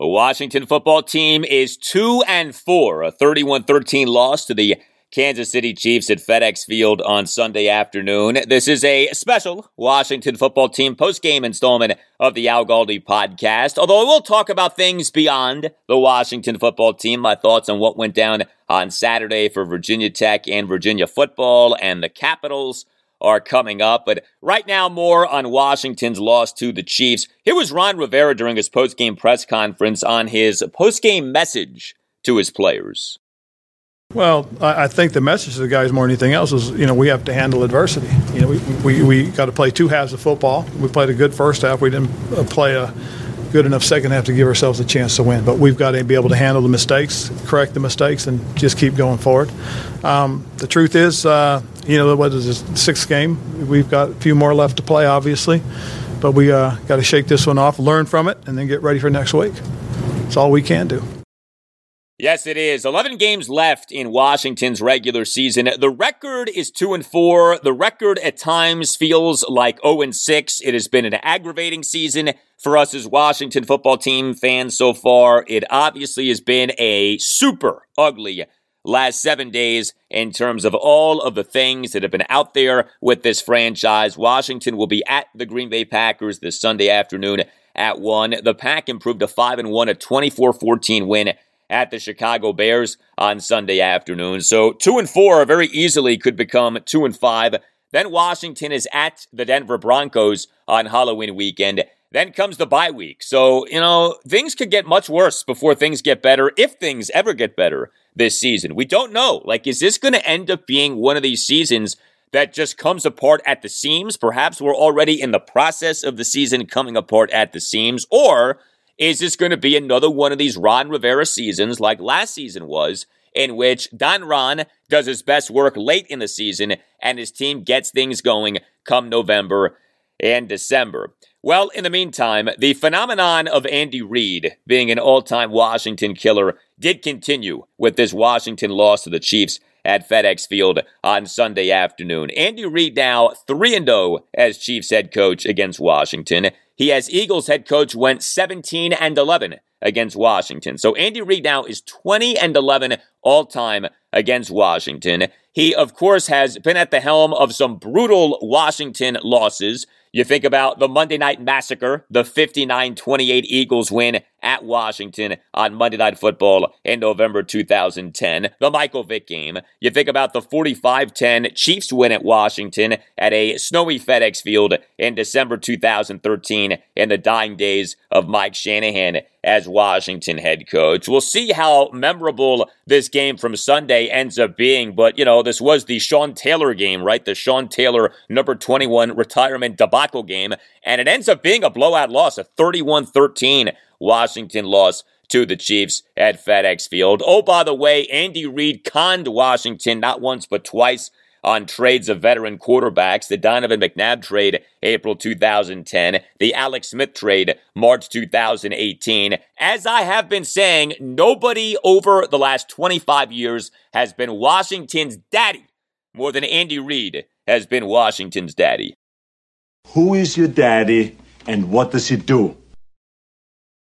The Washington football team is 2 and 4, a 31-13 loss to the Kansas City Chiefs at FedEx Field on Sunday afternoon. This is a special Washington football team post-game installment of the Al Galdi podcast. Although I will talk about things beyond the Washington football team, my thoughts on what went down on Saturday for Virginia Tech and Virginia football and the Capitals are coming up. But right now, more on Washington's loss to the Chiefs. Here was Ron Rivera during his post-game press conference on his post-game message to his players. Well, I think the message to the guys more than anything else is, you know, we have to handle adversity. You know, we, we, we got to play two halves of football. We played a good first half. We didn't uh, play a good enough second half to give ourselves a chance to win. But we've got to be able to handle the mistakes, correct the mistakes, and just keep going forward. Um, the truth is, uh, you know, what is this sixth game? We've got a few more left to play, obviously, but we uh, got to shake this one off, learn from it, and then get ready for next week. It's all we can do. Yes, it is. 11 games left in Washington's regular season. The record is 2 and 4. The record at times feels like 0 and 6. It has been an aggravating season for us as Washington football team fans so far. It obviously has been a super ugly last 7 days in terms of all of the things that have been out there with this franchise. Washington will be at the Green Bay Packers this Sunday afternoon at 1. The Pack improved to 5 and 1, a 24-14 win at the Chicago Bears on Sunday afternoon. So two and four very easily could become two and five. Then Washington is at the Denver Broncos on Halloween weekend. Then comes the bye week. So, you know, things could get much worse before things get better, if things ever get better this season. We don't know. Like, is this going to end up being one of these seasons that just comes apart at the seams? Perhaps we're already in the process of the season coming apart at the seams. Or is this going to be another one of these Ron Rivera seasons like last season was, in which Don Ron does his best work late in the season and his team gets things going come November and December? Well, in the meantime, the phenomenon of Andy Reid being an all time Washington killer did continue with this Washington loss to the Chiefs at FedEx Field on Sunday afternoon. Andy Reid now 3 0 as Chiefs head coach against Washington. He has Eagles head coach went 17 and 11 against Washington. So Andy Reid now is 20 and 11 all time against Washington. He, of course, has been at the helm of some brutal Washington losses. You think about the Monday Night Massacre, the 59 28 Eagles win at Washington on Monday Night Football in November 2010, the Michael Vick game. You think about the 45 10 Chiefs win at Washington at a snowy FedEx Field in December 2013 in the dying days of Mike Shanahan as Washington head coach. We'll see how memorable this game from Sunday ends up being, but you know, this was the Sean Taylor game, right? The Sean Taylor number 21 retirement debacle game, and it ends up being a blowout loss, a 31 13 Washington loss to the Chiefs at FedEx Field. Oh, by the way, Andy Reid conned Washington not once but twice on trades of veteran quarterbacks. The Donovan McNabb trade, April 2010. The Alex Smith trade, March 2018. As I have been saying, nobody over the last 25 years has been Washington's daddy more than Andy Reid has been Washington's daddy. Who is your daddy and what does he do?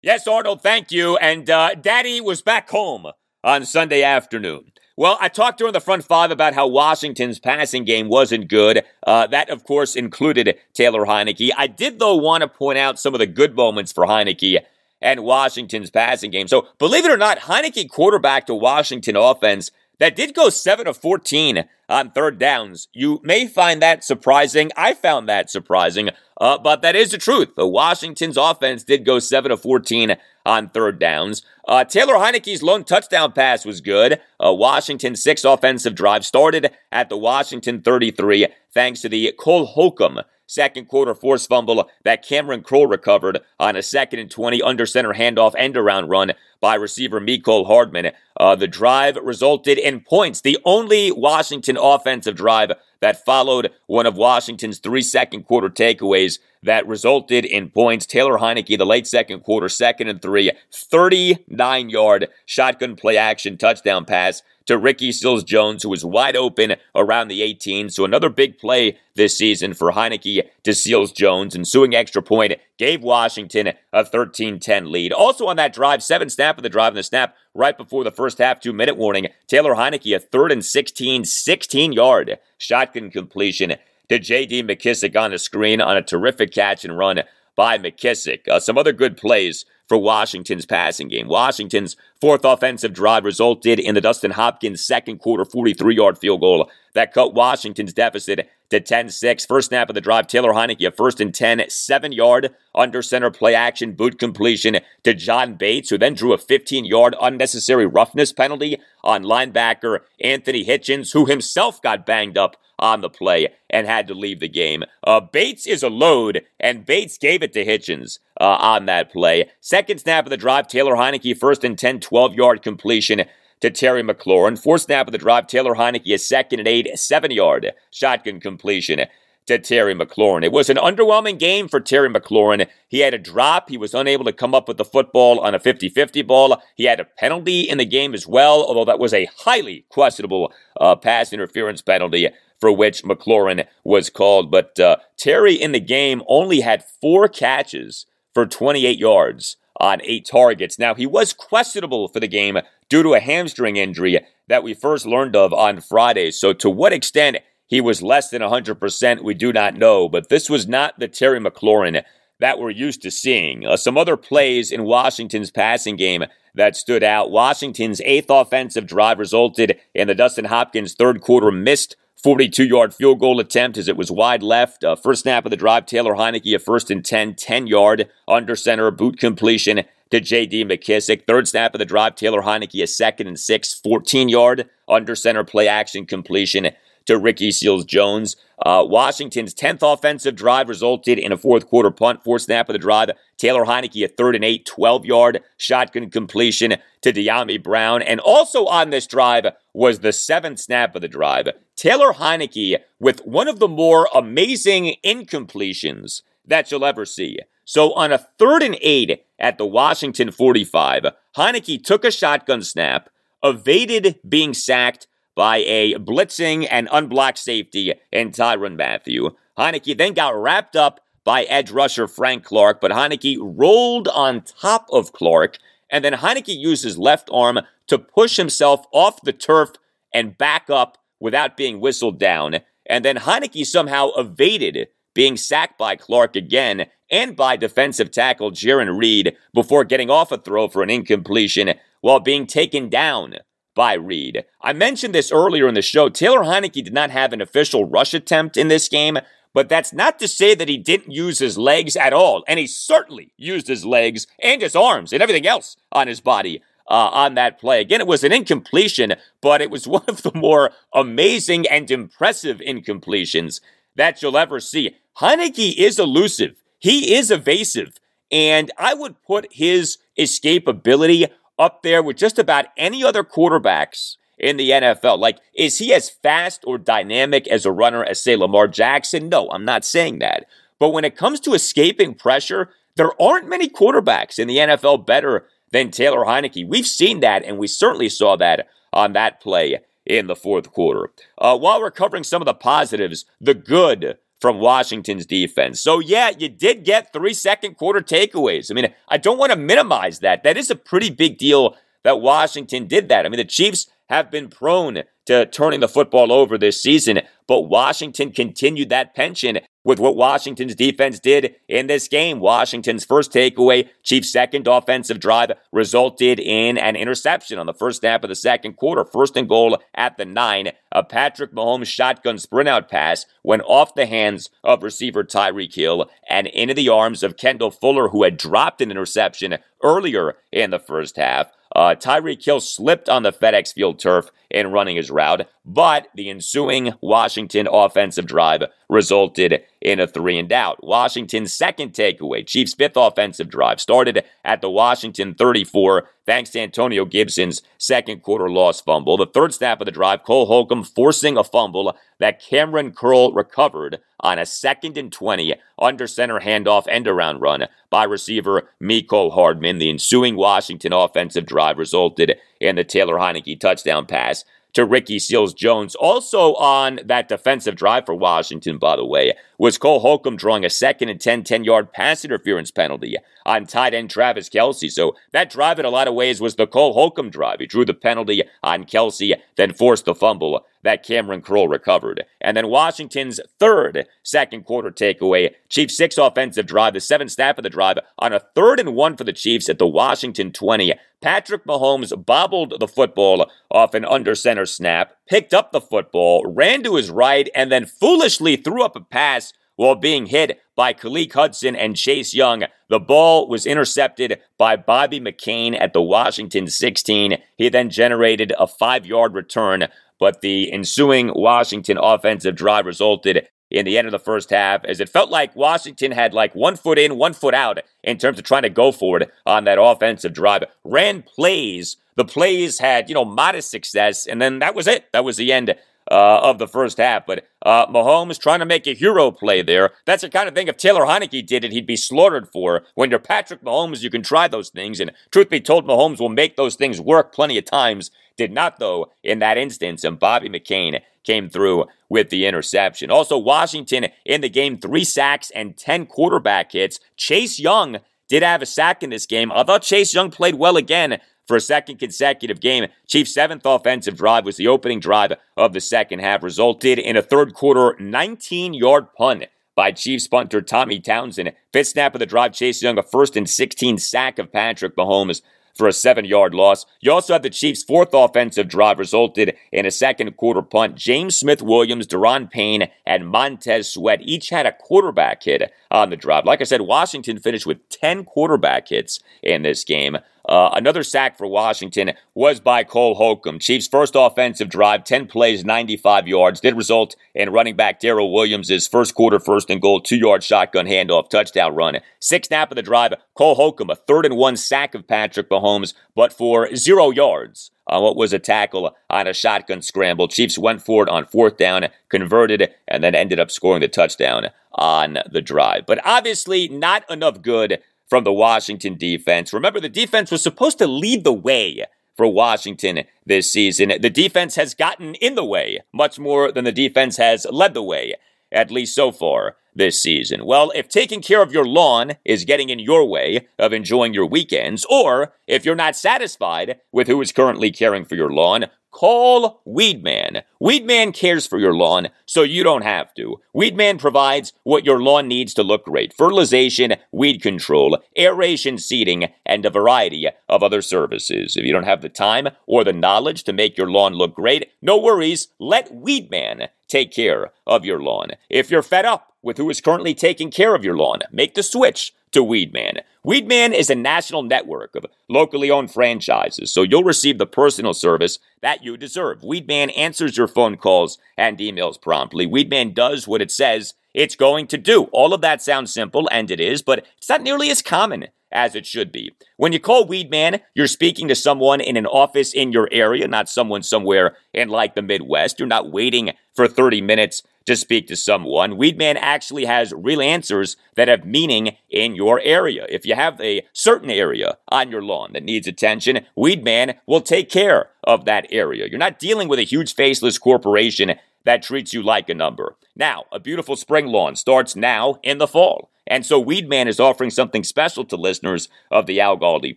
Yes, Arnold, thank you. And uh, Daddy was back home on Sunday afternoon. Well, I talked during the front five about how Washington's passing game wasn't good. Uh, that, of course, included Taylor Heinicke. I did, though, want to point out some of the good moments for Heinicke and Washington's passing game. So, believe it or not, Heinicke quarterbacked a Washington offense that did go 7 of 14 on third downs. You may find that surprising. I found that surprising, uh, but that is the truth. The Washington's offense did go 7 of 14 on third downs. Uh, Taylor Heinicke's lone touchdown pass was good. Uh, Washington's six offensive drive started at the Washington 33 thanks to the Cole Holcomb second quarter force fumble that Cameron Kroll recovered on a second and 20 under center handoff end around run by receiver Mecole Hardman. Uh, the drive resulted in points. The only Washington offensive drive that followed one of Washington's three second quarter takeaways that resulted in points. Taylor Heinicke, the late second quarter, second and three, 39 yard shotgun play action touchdown pass to Ricky Seals Jones, who was wide open around the 18. So another big play this season for Heinicke to Seals Jones. Ensuing extra point gave Washington a 13 10 lead. Also on that drive, seven snap of the drive and the snap right before the first half two minute warning. Taylor Heinicke, a third and 16, 16 yard shotgun completion to J.D. McKissic on the screen on a terrific catch and run by McKissic. Uh, some other good plays for Washington's passing game. Washington's fourth offensive drive resulted in the Dustin Hopkins second quarter 43 yard field goal that cut Washington's deficit to 10 6. First snap of the drive, Taylor Heinicke, a first and 10, seven yard under center play action boot completion to John Bates, who then drew a 15 yard unnecessary roughness penalty on linebacker Anthony Hitchens, who himself got banged up on the play and had to leave the game. Uh, Bates is a load, and Bates gave it to Hitchens uh, on that play. Second snap of the drive, Taylor Heinicke, first and 10, 12 yard completion to Terry McLaurin. Fourth snap of the drive, Taylor Heinicke, a second and eight, seven yard shotgun completion to Terry McLaurin. It was an underwhelming game for Terry McLaurin. He had a drop. He was unable to come up with the football on a 50 50 ball. He had a penalty in the game as well, although that was a highly questionable uh, pass interference penalty for which McLaurin was called. But uh, Terry in the game only had four catches for 28 yards on eight targets. Now, he was questionable for the game due to a hamstring injury that we first learned of on Friday. So, to what extent he was less than 100%, we do not know. But this was not the Terry McLaurin that we're used to seeing. Uh, some other plays in Washington's passing game that stood out. Washington's eighth offensive drive resulted in the Dustin Hopkins third quarter missed 42 yard field goal attempt as it was wide left. Uh, first snap of the drive, Taylor Heinicke, a first and 10, 10 yard under center boot completion to J.D. McKissic. Third snap of the drive, Taylor Heinicke, a second and six, 14 yard under center play action completion to Ricky Seals Jones. Uh, Washington's 10th offensive drive resulted in a fourth quarter punt. Fourth snap of the drive, Taylor Heinicke, a third and eight, 12 yard shotgun completion to Dyami Brown. And also on this drive was the seventh snap of the drive. Taylor Heinicke with one of the more amazing incompletions that you'll ever see. So on a third and eight at the Washington 45, Heinicke took a shotgun snap, evaded being sacked by a blitzing and unblocked safety in Tyrann Mathieu. Heinicke then got wrapped up by edge rusher Frank Clark, but Heinicke rolled on top of Clark, and then Heinicke used his left arm to push himself off the turf and back up without being whistled down. And then Heinicke somehow evaded being sacked by Clark again and by defensive tackle Jarran Reed before getting off a throw for an incompletion while being taken down by Reed. I mentioned this earlier in the show. Taylor Heinicke did not have an official rush attempt in this game, but that's not to say that he didn't use his legs at all. And he certainly used his legs and his arms and everything else on his body uh, on that play. Again, it was an incompletion, but it was one of the more amazing and impressive incompletions that you'll ever see. Heinicke is elusive, he is evasive, and I would put his escapability up there with just about any other quarterbacks in the NFL. Like, is he as fast or dynamic as a runner as, say, Lamar Jackson? No, I'm not saying that. But when it comes to escaping pressure, there aren't many quarterbacks in the NFL better than Taylor Heinicke. We've seen that, and we certainly saw that on that play in the fourth quarter. Uh, while we're covering some of the positives, the good from Washington's defense. So, yeah, you did get three second quarter takeaways. I mean, I don't want to minimize that. That is a pretty big deal that Washington did that. I mean, the Chiefs have been prone to turning the football over this season, but Washington continued that penchant with what Washington's defense did in this game. Washington's first takeaway, Chiefs' second offensive drive, resulted in an interception on the first snap of the second quarter. First and goal at the nine. A Patrick Mahomes shotgun sprint out pass went off the hands of receiver Tyreek Hill and into the arms of Kendall Fuller, who had dropped an interception earlier in the first half. Uh, Tyreek Hill slipped on the FedEx Field turf in running his route. But the ensuing Washington offensive drive resulted in a three and out. Washington's second takeaway, Chiefs' fifth offensive drive, started at the Washington 34 thanks to Antonio Gibson's second quarter loss fumble. The third snap of the drive, Cole Holcomb forcing a fumble that Cameron Curl recovered on a second and 20 under center handoff end around run by receiver Mecole Hardman. The ensuing Washington offensive drive resulted in the Taylor Heinicke touchdown pass to Ricky Seals Jones. Also on that defensive drive for Washington, by the way, was Cole Holcomb drawing a second and 10 10 yard pass interference penalty on tight end Travis Kelce. So that drive, in a lot of ways, was the Cole Holcomb drive. He drew the penalty on Kelce, then forced the fumble that Cameron Curl recovered. And then Washington's third second quarter takeaway, Chiefs' six offensive drive, the seventh snap of the drive, on a third and one for the Chiefs at the Washington 20. Patrick Mahomes bobbled the football off an under center snap, picked up the football, ran to his right, and then foolishly threw up a pass while being hit by Khaleke Hudson and Chase Young. The ball was intercepted by Bobby McCain at the Washington 16. He then generated a five yard return, but the ensuing Washington offensive drive resulted in the end of the first half as it felt like Washington had like one foot in, one foot out in terms of trying to go for it on that offensive drive. Ran plays. The plays had, you know, modest success, and then that was it. That was the end uh, of the first half. But uh, Mahomes trying to make a hero play there. That's the kind of thing if Taylor Heinicke did it, he'd be slaughtered for. When you're Patrick Mahomes, you can try those things. And truth be told, Mahomes will make those things work plenty of times. Did not, though, in that instance. And Bobby McCain came through with the interception. Also, Washington in the game, three sacks and 10 quarterback hits. Chase Young did have a sack in this game. I thought Chase Young played well again, for a second consecutive game. Chiefs' seventh offensive drive was the opening drive of the second half, resulted in a third quarter 19 yard punt by Chiefs punter Tommy Townsend. Fifth snap of the drive, Chase Young, a first and 16 sack of Patrick Mahomes for a seven yard loss. You also had the Chiefs' fourth offensive drive resulted in a second quarter punt. James Smith Williams, Daron Payne, and Montez Sweat each had a quarterback hit on the drive. Like I said, Washington finished with 10 quarterback hits in this game. Uh, another sack for Washington was by Cole Holcomb. Chiefs' first offensive drive, 10 plays, 95 yards, did result in running back Darrel Williams' first quarter, first and goal, two yard shotgun handoff, touchdown run. Six snap of the drive, Cole Holcomb, a third and one sack of Patrick Mahomes, but for zero yards on what was a tackle on a shotgun scramble. Chiefs went for it on fourth down, converted, and then ended up scoring the touchdown on the drive. But obviously, not enough good from the Washington defense. Remember, the defense was supposed to lead the way for Washington this season. The defense has gotten in the way much more than the defense has led the way, at least so far this season. Well, if taking care of your lawn is getting in your way of enjoying your weekends, or if you're not satisfied with who is currently caring for your lawn, Call Weedman. Weedman cares for your lawn so you don't have to. Weedman provides what your lawn needs to look great fertilization, weed control, aeration, seeding, and a variety of other services. If you don't have the time or the knowledge to make your lawn look great, no worries. Let Weedman take care of your lawn. If you're fed up with who is currently taking care of your lawn, make the switch to Weedman. Weedman is a national network of locally owned franchises, so you'll receive the personal service that you deserve. Weedman answers your phone calls and emails promptly. Weedman does what it says it's going to do. All of that sounds simple, and it is, but it's not nearly as common as it should be. When you call weed man, you're speaking to someone in an office in your area, not someone somewhere in like the Midwest. You're not waiting for 30 minutes to speak to someone. Weedman actually has real answers that have meaning in your area. If you have a certain area on your lawn that needs attention, Weedman will take care of that area. You're not dealing with a huge faceless corporation that treats you like a number. Now, a beautiful spring lawn starts now in the fall. And so Weedman is offering something special to listeners of the Al Galdi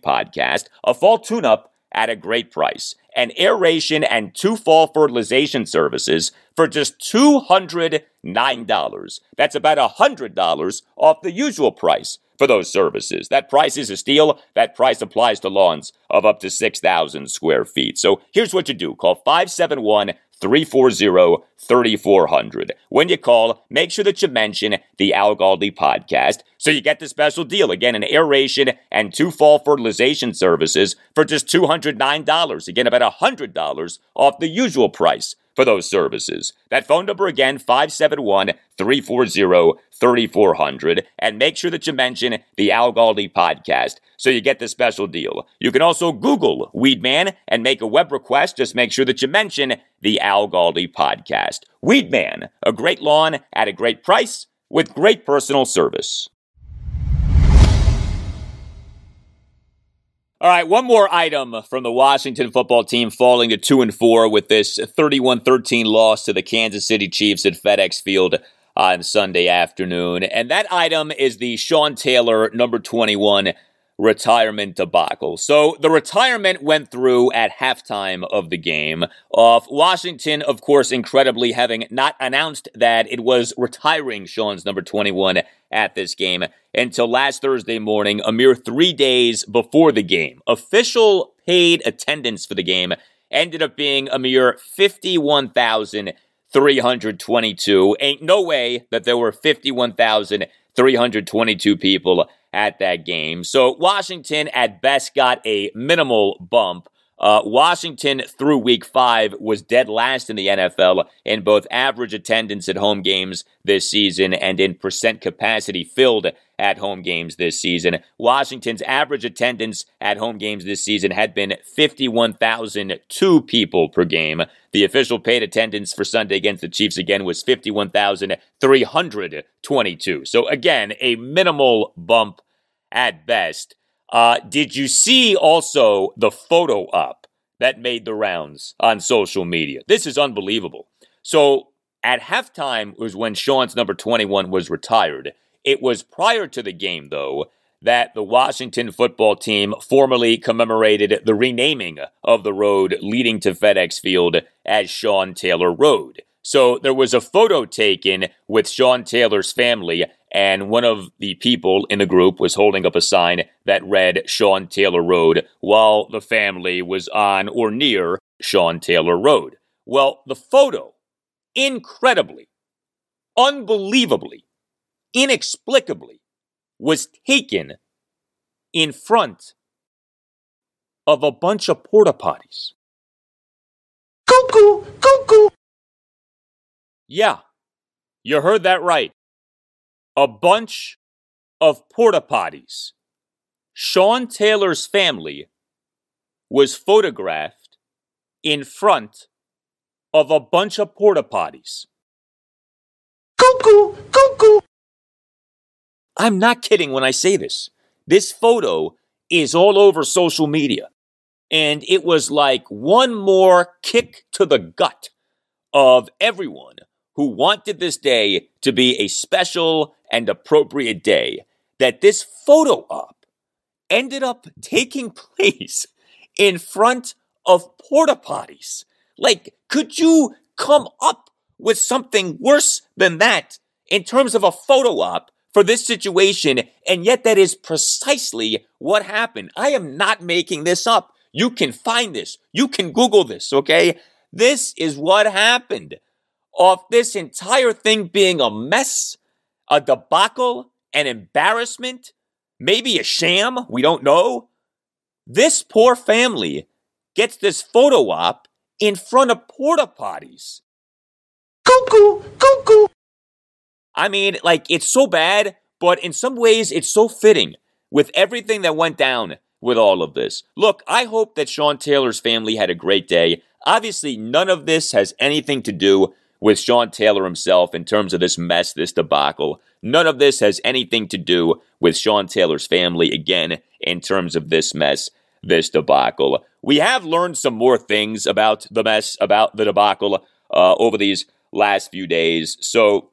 podcast, a fall tune-up at a great price. An aeration and two fall fertilization services for just $209. That's about $100 off the usual price for those services. That price is a steal. That price applies to lawns of up to 6,000 square feet. So here's what you do. Call 571 340 3400. When you call, make sure that you mention the Al Galdi podcast so you get the special deal. Again, an aeration and two fall fertilization services for just $209. Again, about $100 off the usual price for those services. That phone number again, 571 340 3400. And make sure that you mention the Al Galdi podcast so you get the special deal. You can also Google Weedman and make a web request. Just make sure that you mention the Al Galdi podcast. Weedman, a great lawn at a great price with great personal service. All right, one more item from the Washington football team falling to 2 and 4 with this 31-13 loss to the Kansas City Chiefs at FedEx Field on Sunday afternoon. And that item is the Sean Taylor number 21 retirement debacle. So the retirement went through at halftime of the game. Of Washington, of course, incredibly having not announced that it was retiring Sean's number 21 at this game until last Thursday morning, a mere three days before the game. Official paid attendance for the game ended up being a mere 51,322. Ain't no way that there were 51,322 people at that game. So Washington at best got a minimal bump. Uh, Washington through week five was dead last in the NFL in both average attendance at home games this season and in percent capacity filled at home games this season. Washington's average attendance at home games this season had been 51,002 people per game. The official paid attendance for Sunday against the Chiefs again was 51,322. So again, a minimal bump at best. Uh, did you see also the photo up that made the rounds on social media? This is unbelievable. So at halftime was when Sean's number 21 was retired. It was prior to the game, though, that the Washington football team formally commemorated the renaming of the road leading to FedEx Field as Sean Taylor Road. So there was a photo taken with Sean Taylor's family and one of the people in the group was holding up a sign that read Sean Taylor Road while the family was on or near Sean Taylor Road. Well, the photo, incredibly, unbelievably, inexplicably, was taken in front of a bunch of porta potties. Cuckoo, cuckoo. Yeah, you heard that right a bunch of porta potties. Sean Taylor's family was photographed in front of a bunch of porta potties. Cuckoo, cuckoo. I'm not kidding when I say this. This photo is all over social media. And it was like one more kick to the gut of everyone who wanted this day to be a special and appropriate day that this photo op ended up taking place in front of porta potties. Like, could you come up with something worse than that in terms of a photo op for this situation? And yet, that is precisely what happened. I am not making this up. You can find this. You can Google this, okay? This is what happened of this entire thing being a mess, a debacle, an embarrassment, maybe a sham, we don't know. This poor family gets this photo op in front of porta potties. Cuckoo, cuckoo. I mean, like, it's so bad, but in some ways, it's so fitting with everything that went down with all of this. Look, I hope that Sean Taylor's family had a great day. Obviously, none of this has anything to do with Sean Taylor himself in terms of this mess, this debacle. None of this has anything to do with Sean Taylor's family, again, in terms of this mess, this debacle. We have learned some more things about the mess, about the debacle uh, over these last few days. So,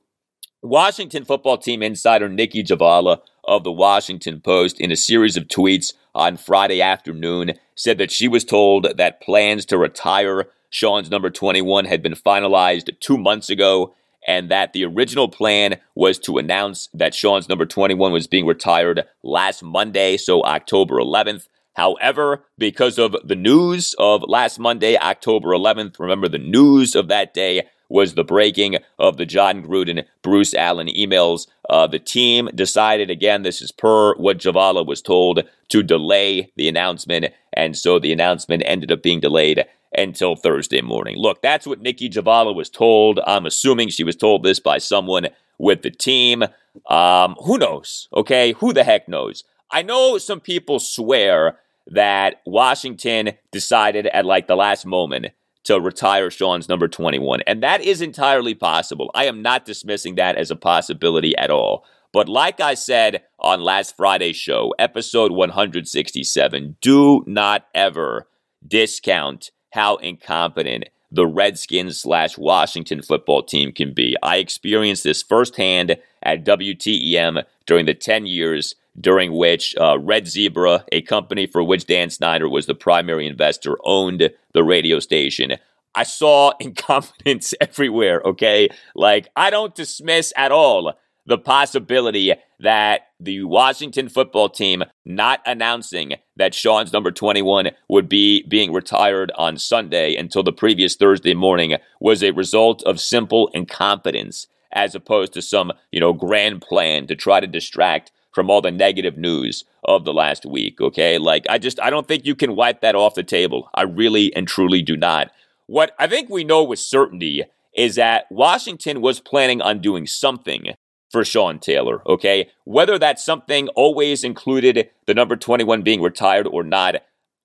Washington football team insider Nicki Jhabvala of the Washington Post, in a series of tweets on Friday afternoon, said that she was told that plans to retire Sean's number 21 had been finalized two months ago, and that the original plan was to announce that Sean's number 21 was being retired last Monday, so October 11th. However, because of the news of last Monday, October 11th, remember the news of that day was the breaking of the Jon Gruden Bruce Allen emails. Uh, the team decided, again, this is per what Jhabvala was told, to delay the announcement. And so the announcement ended up being delayed until Thursday morning. Look, that's what Nicki Jhabvala was told. I'm assuming she was told this by someone with the team. Um, who knows? Okay, who the heck knows? I know some people swear that Washington decided at like the last moment to retire Sean's number 21, and that is entirely possible. I am not dismissing that as a possibility at all. But like I said on last Friday's show, episode 167, do not ever discount how incompetent the Redskins slash Washington football team can be. I experienced this firsthand at WTEM during the 10 years during which uh, Red Zebra, a company for which Dan Snyder was the primary investor, owned the radio station. I saw incompetence everywhere, okay? Like, I don't dismiss at all the possibility that the Washington football team not announcing that Sean's number 21 would be being retired on Sunday until the previous Thursday morning was a result of simple incompetence as opposed to some, you know, grand plan to try to distract from all the negative news of the last week, okay? Like I just I don't think you can wipe that off the table. I really and truly do not. What I think we know with certainty is that Washington was planning on doing something for Sean Taylor, okay? Whether that something always included the number 21 being retired or not,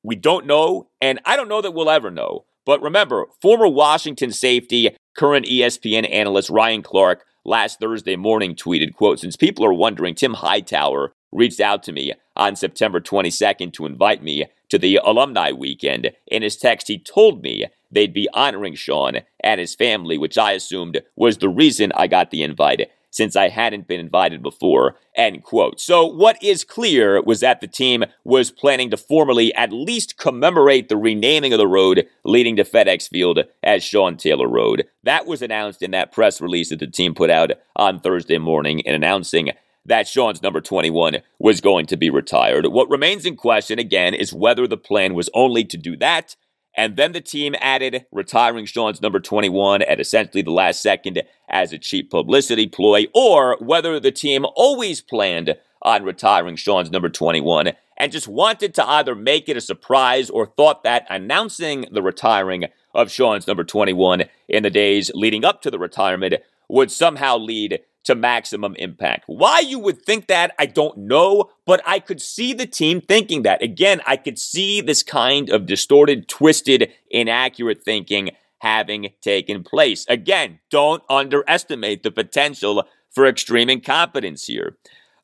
we don't know, and I don't know that we'll ever know. But remember, former Washington safety, current ESPN analyst Ryan Clark last Thursday morning tweeted, quote, since people are wondering, Tim Hightower reached out to me on September 22nd to invite me to the alumni weekend. In his text, he told me they'd be honoring Sean and his family, which I assumed was the reason I got the invite since I hadn't been invited before, end quote. So what is clear was that the team was planning to formally at least commemorate the renaming of the road leading to FedEx Field as Sean Taylor Road. That was announced in that press release that the team put out on Thursday morning in announcing that Sean's number 21 was going to be retired. What remains in question, again, is whether the plan was only to do that and then the team added retiring Sean's number 21 at essentially the last second as a cheap publicity ploy, or whether the team always planned on retiring Sean's number 21 and just wanted to either make it a surprise or thought that announcing the retiring of Sean's number 21 in the days leading up to the retirement would somehow lead to maximum impact. Why you would think that, I don't know, but I could see the team thinking that. Again, I could see this kind of distorted, twisted, inaccurate thinking having taken place. Again, don't underestimate the potential for extreme incompetence here.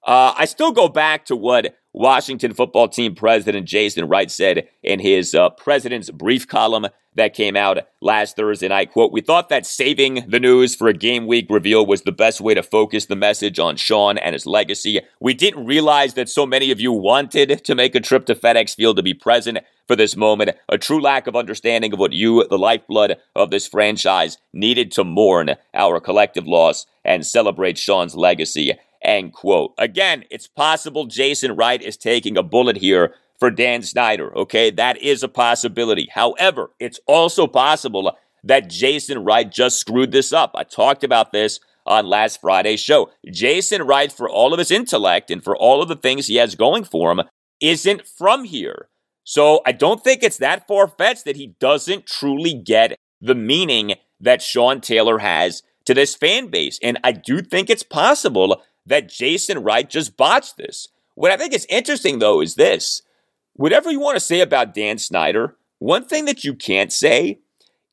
Uh, I still go back to what Washington football team president Jason Wright said in his uh, president's brief column that came out last Thursday night. Quote, We thought that saving the news for a game week reveal was the best way to focus the message on Sean and his legacy. We didn't realize that so many of you wanted to make a trip to FedEx Field to be present for this moment. A true lack of understanding of what you, the lifeblood of this franchise, needed to mourn our collective loss and celebrate Sean's legacy. End quote. Again, it's possible Jason Wright is taking a bullet here for Dan Snyder. Okay, that is a possibility. However, it's also possible that Jason Wright just screwed this up. I talked about this on last Friday's show. Jason Wright, for all of his intellect and for all of the things he has going for him, isn't from here. So I don't think it's that far fetched that he doesn't truly get the meaning that Sean Taylor has to this fan base. And I do think it's possible that Jason Wright just botched this. What I think is interesting, though, is this whatever you want to say about Dan Snyder, one thing that you can't say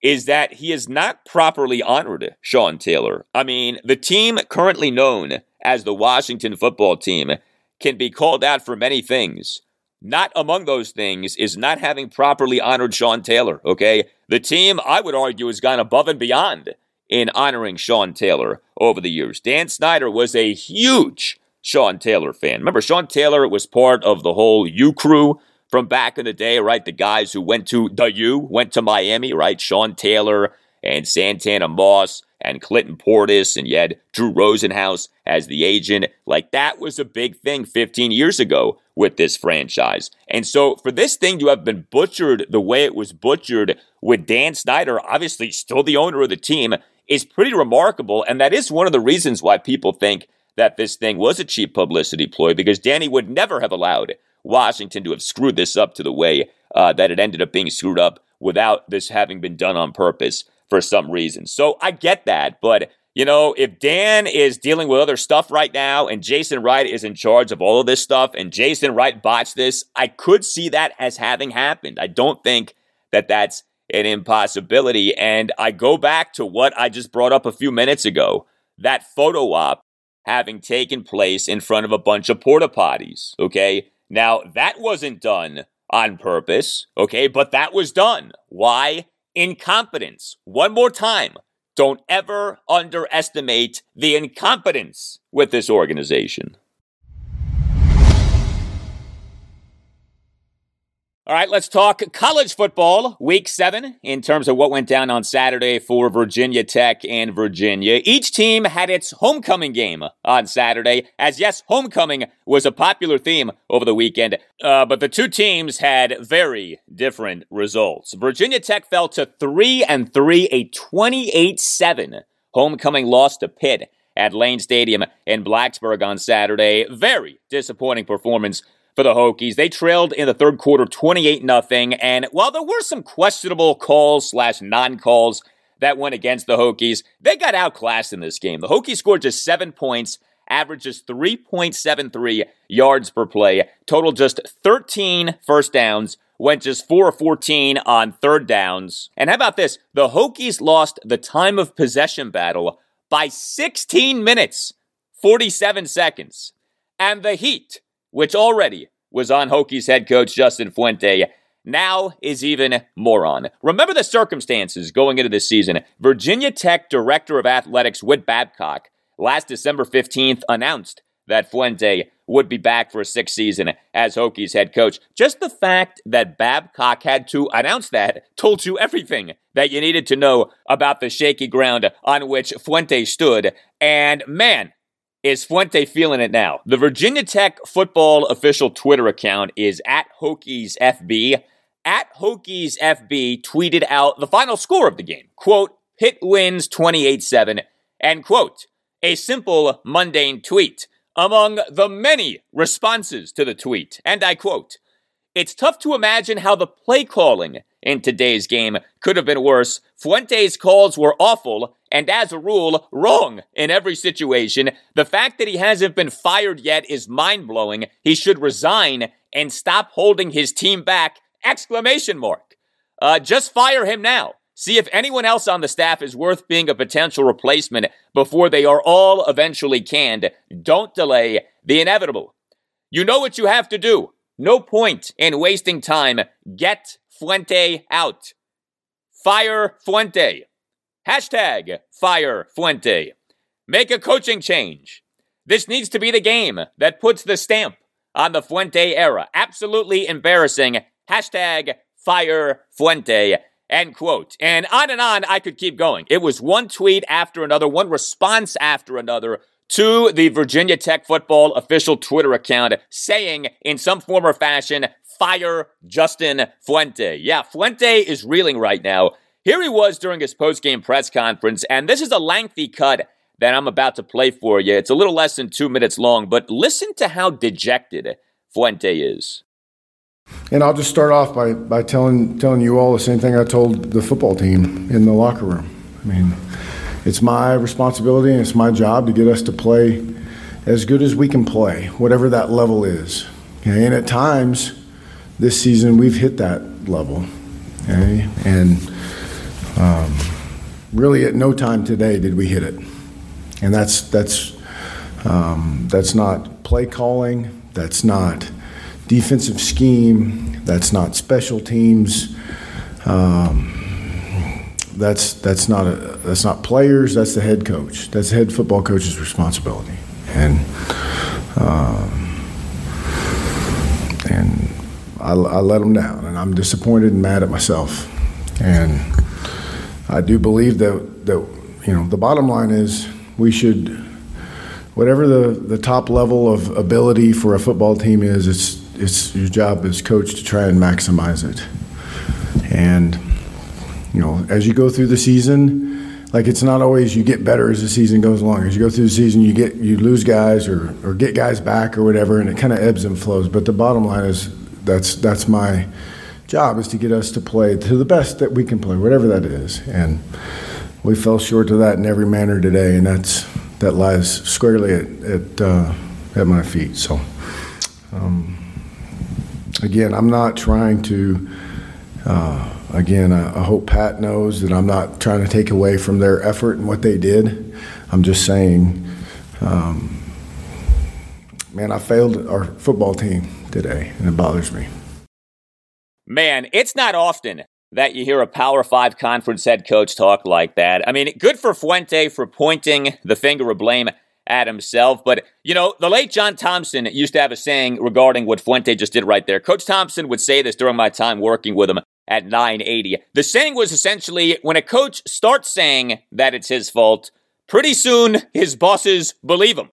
is that he has not properly honored Sean Taylor. I mean, the team currently known as the Washington football team can be called out for many things. Not among those things is not having properly honored Sean Taylor, okay? The team, I would argue, has gone above and beyond in honoring Sean Taylor over the years. Dan Snyder was a huge Sean Taylor fan. Remember, Sean Taylor was part of the whole U crew from back in the day, right? The guys who went to the U, went to Miami, right? Sean Taylor and Santana Moss and Clinton Portis, and you had Drew Rosenhaus as the agent. Like that was a big thing 15 years ago with this franchise. And so for this thing to have been butchered the way it was butchered with Dan Snyder, obviously still the owner of the team, is pretty remarkable. And that is one of the reasons why people think that this thing was a cheap publicity ploy because Danny would never have allowed Washington to have screwed this up to the way uh, that it ended up being screwed up without this having been done on purpose for some reason. So I get that, but you know, if Dan is dealing with other stuff right now and Jason Wright is in charge of all of this stuff and Jason Wright botched this, I could see that as having happened. I don't think that that's an impossibility. And I go back to what I just brought up a few minutes ago that photo op having taken place in front of a bunch of porta potties. Okay. Now, that wasn't done on purpose. Okay. But that was done. Why? Incompetence. One more time. Don't ever underestimate the incompetence with this organization. All right, let's talk college football, week seven, in terms of what went down on Saturday for Virginia Tech and Virginia. Each team had its homecoming game on Saturday, as yes, homecoming was a popular theme over the weekend, uh, but the two teams had very different results. Virginia Tech fell to 3 and 3, a 28 7 homecoming loss to Pitt at Lane Stadium in Blacksburg on Saturday. Very disappointing performance for the Hokies. They trailed in the third quarter 28 0. And while there were some questionable calls slash non calls that went against the Hokies, they got outclassed in this game. The Hokies scored just seven points, averages 3.73 yards per play, total just 13 first downs. Went just 4 of 14 on third downs. And how about this? The Hokies lost the time of possession battle by 16 minutes, 47 seconds. And the Heat which already was on Hokies head coach Justin Fuente, now is even more on. Remember the circumstances going into this season. Virginia Tech Director of Athletics Whit Babcock last December 15th announced that Fuente would be back for a sixth season as Hokies head coach. Just the fact that Babcock had to announce that told you everything that you needed to know about the shaky ground on which Fuente stood. And man, is Fuente feeling it now? The Virginia Tech football official Twitter account is at Hokies FB. At Hokies FB tweeted out the final score of the game. Quote, Pitt wins 28 7. End quote, a simple, mundane tweet among the many responses to the tweet. And I quote, it's tough to imagine how the play calling in today's game could have been worse. Fuente's calls were awful, and as a rule, wrong in every situation. The fact that he hasn't been fired yet is mind blowing. He should resign and stop holding his team back! Exclamation mark. Uh, just fire him now. See if anyone else on the staff is worth being a potential replacement before they are all eventually canned. Don't delay the inevitable. You know what you have to do. No point in wasting time. Get Fuente out. Fire Fuente. Hashtag fire Fuente. Make a coaching change. This needs to be the game that puts the stamp on the Fuente era. Absolutely embarrassing. Hashtag fire Fuente. End quote. And on and on I could keep going. It was one tweet after another, one response after another to the Virginia Tech football official Twitter account saying in some form or fashion, fire Justin Fuente. Yeah, Fuente is reeling right now. Here he was during his post-game press conference, and this is a lengthy cut that I'm about to play for you. It's a little less than two minutes long, but listen to how dejected Fuente is. And I'll just start off by, by telling telling you all the same thing I told the football team in the locker room. I mean, it's my responsibility and it's my job to get us to play as good as we can play, whatever that level is. And at times this season we've hit that level. Okay? And um, really at no time today did we hit it. And that's that's um, that's not play calling, that's not defensive scheme, that's not special teams. Um, that's that's not a, that's not players. That's the head coach. That's the head football coach's responsibility. And um, and I, I let them down, and I'm disappointed and mad at myself. And I do believe that that you know the bottom line is we should whatever the, the top level of ability for a football team is, it's it's your job as coach to try and maximize it. And you know, as you go through the season, like it's not always you get better as the season goes along. As you go through the season, you get you lose guys or or get guys back or whatever, and it kind of ebbs and flows. But the bottom line is that's that's my job is to get us to play to the best that we can play, whatever that is. And we fell short of that in every manner today, and that's that lies squarely at at, uh, at my feet. So, um, again, I'm not trying to. Uh, again, I, I, hope Pat knows that I'm not trying to take away from their effort and what they did. I'm just saying, um, man, I failed our football team today, and it bothers me. Man, it's not often that you hear a Power Five conference head coach talk like that. I mean, good for Fuente for pointing the finger of blame at himself. But, you know, the late John Thompson used to have a saying regarding what Fuente just did right there. Coach Thompson would say this during my time working with him at 980. The saying was essentially when a coach starts saying that it's his fault, pretty soon his bosses believe him.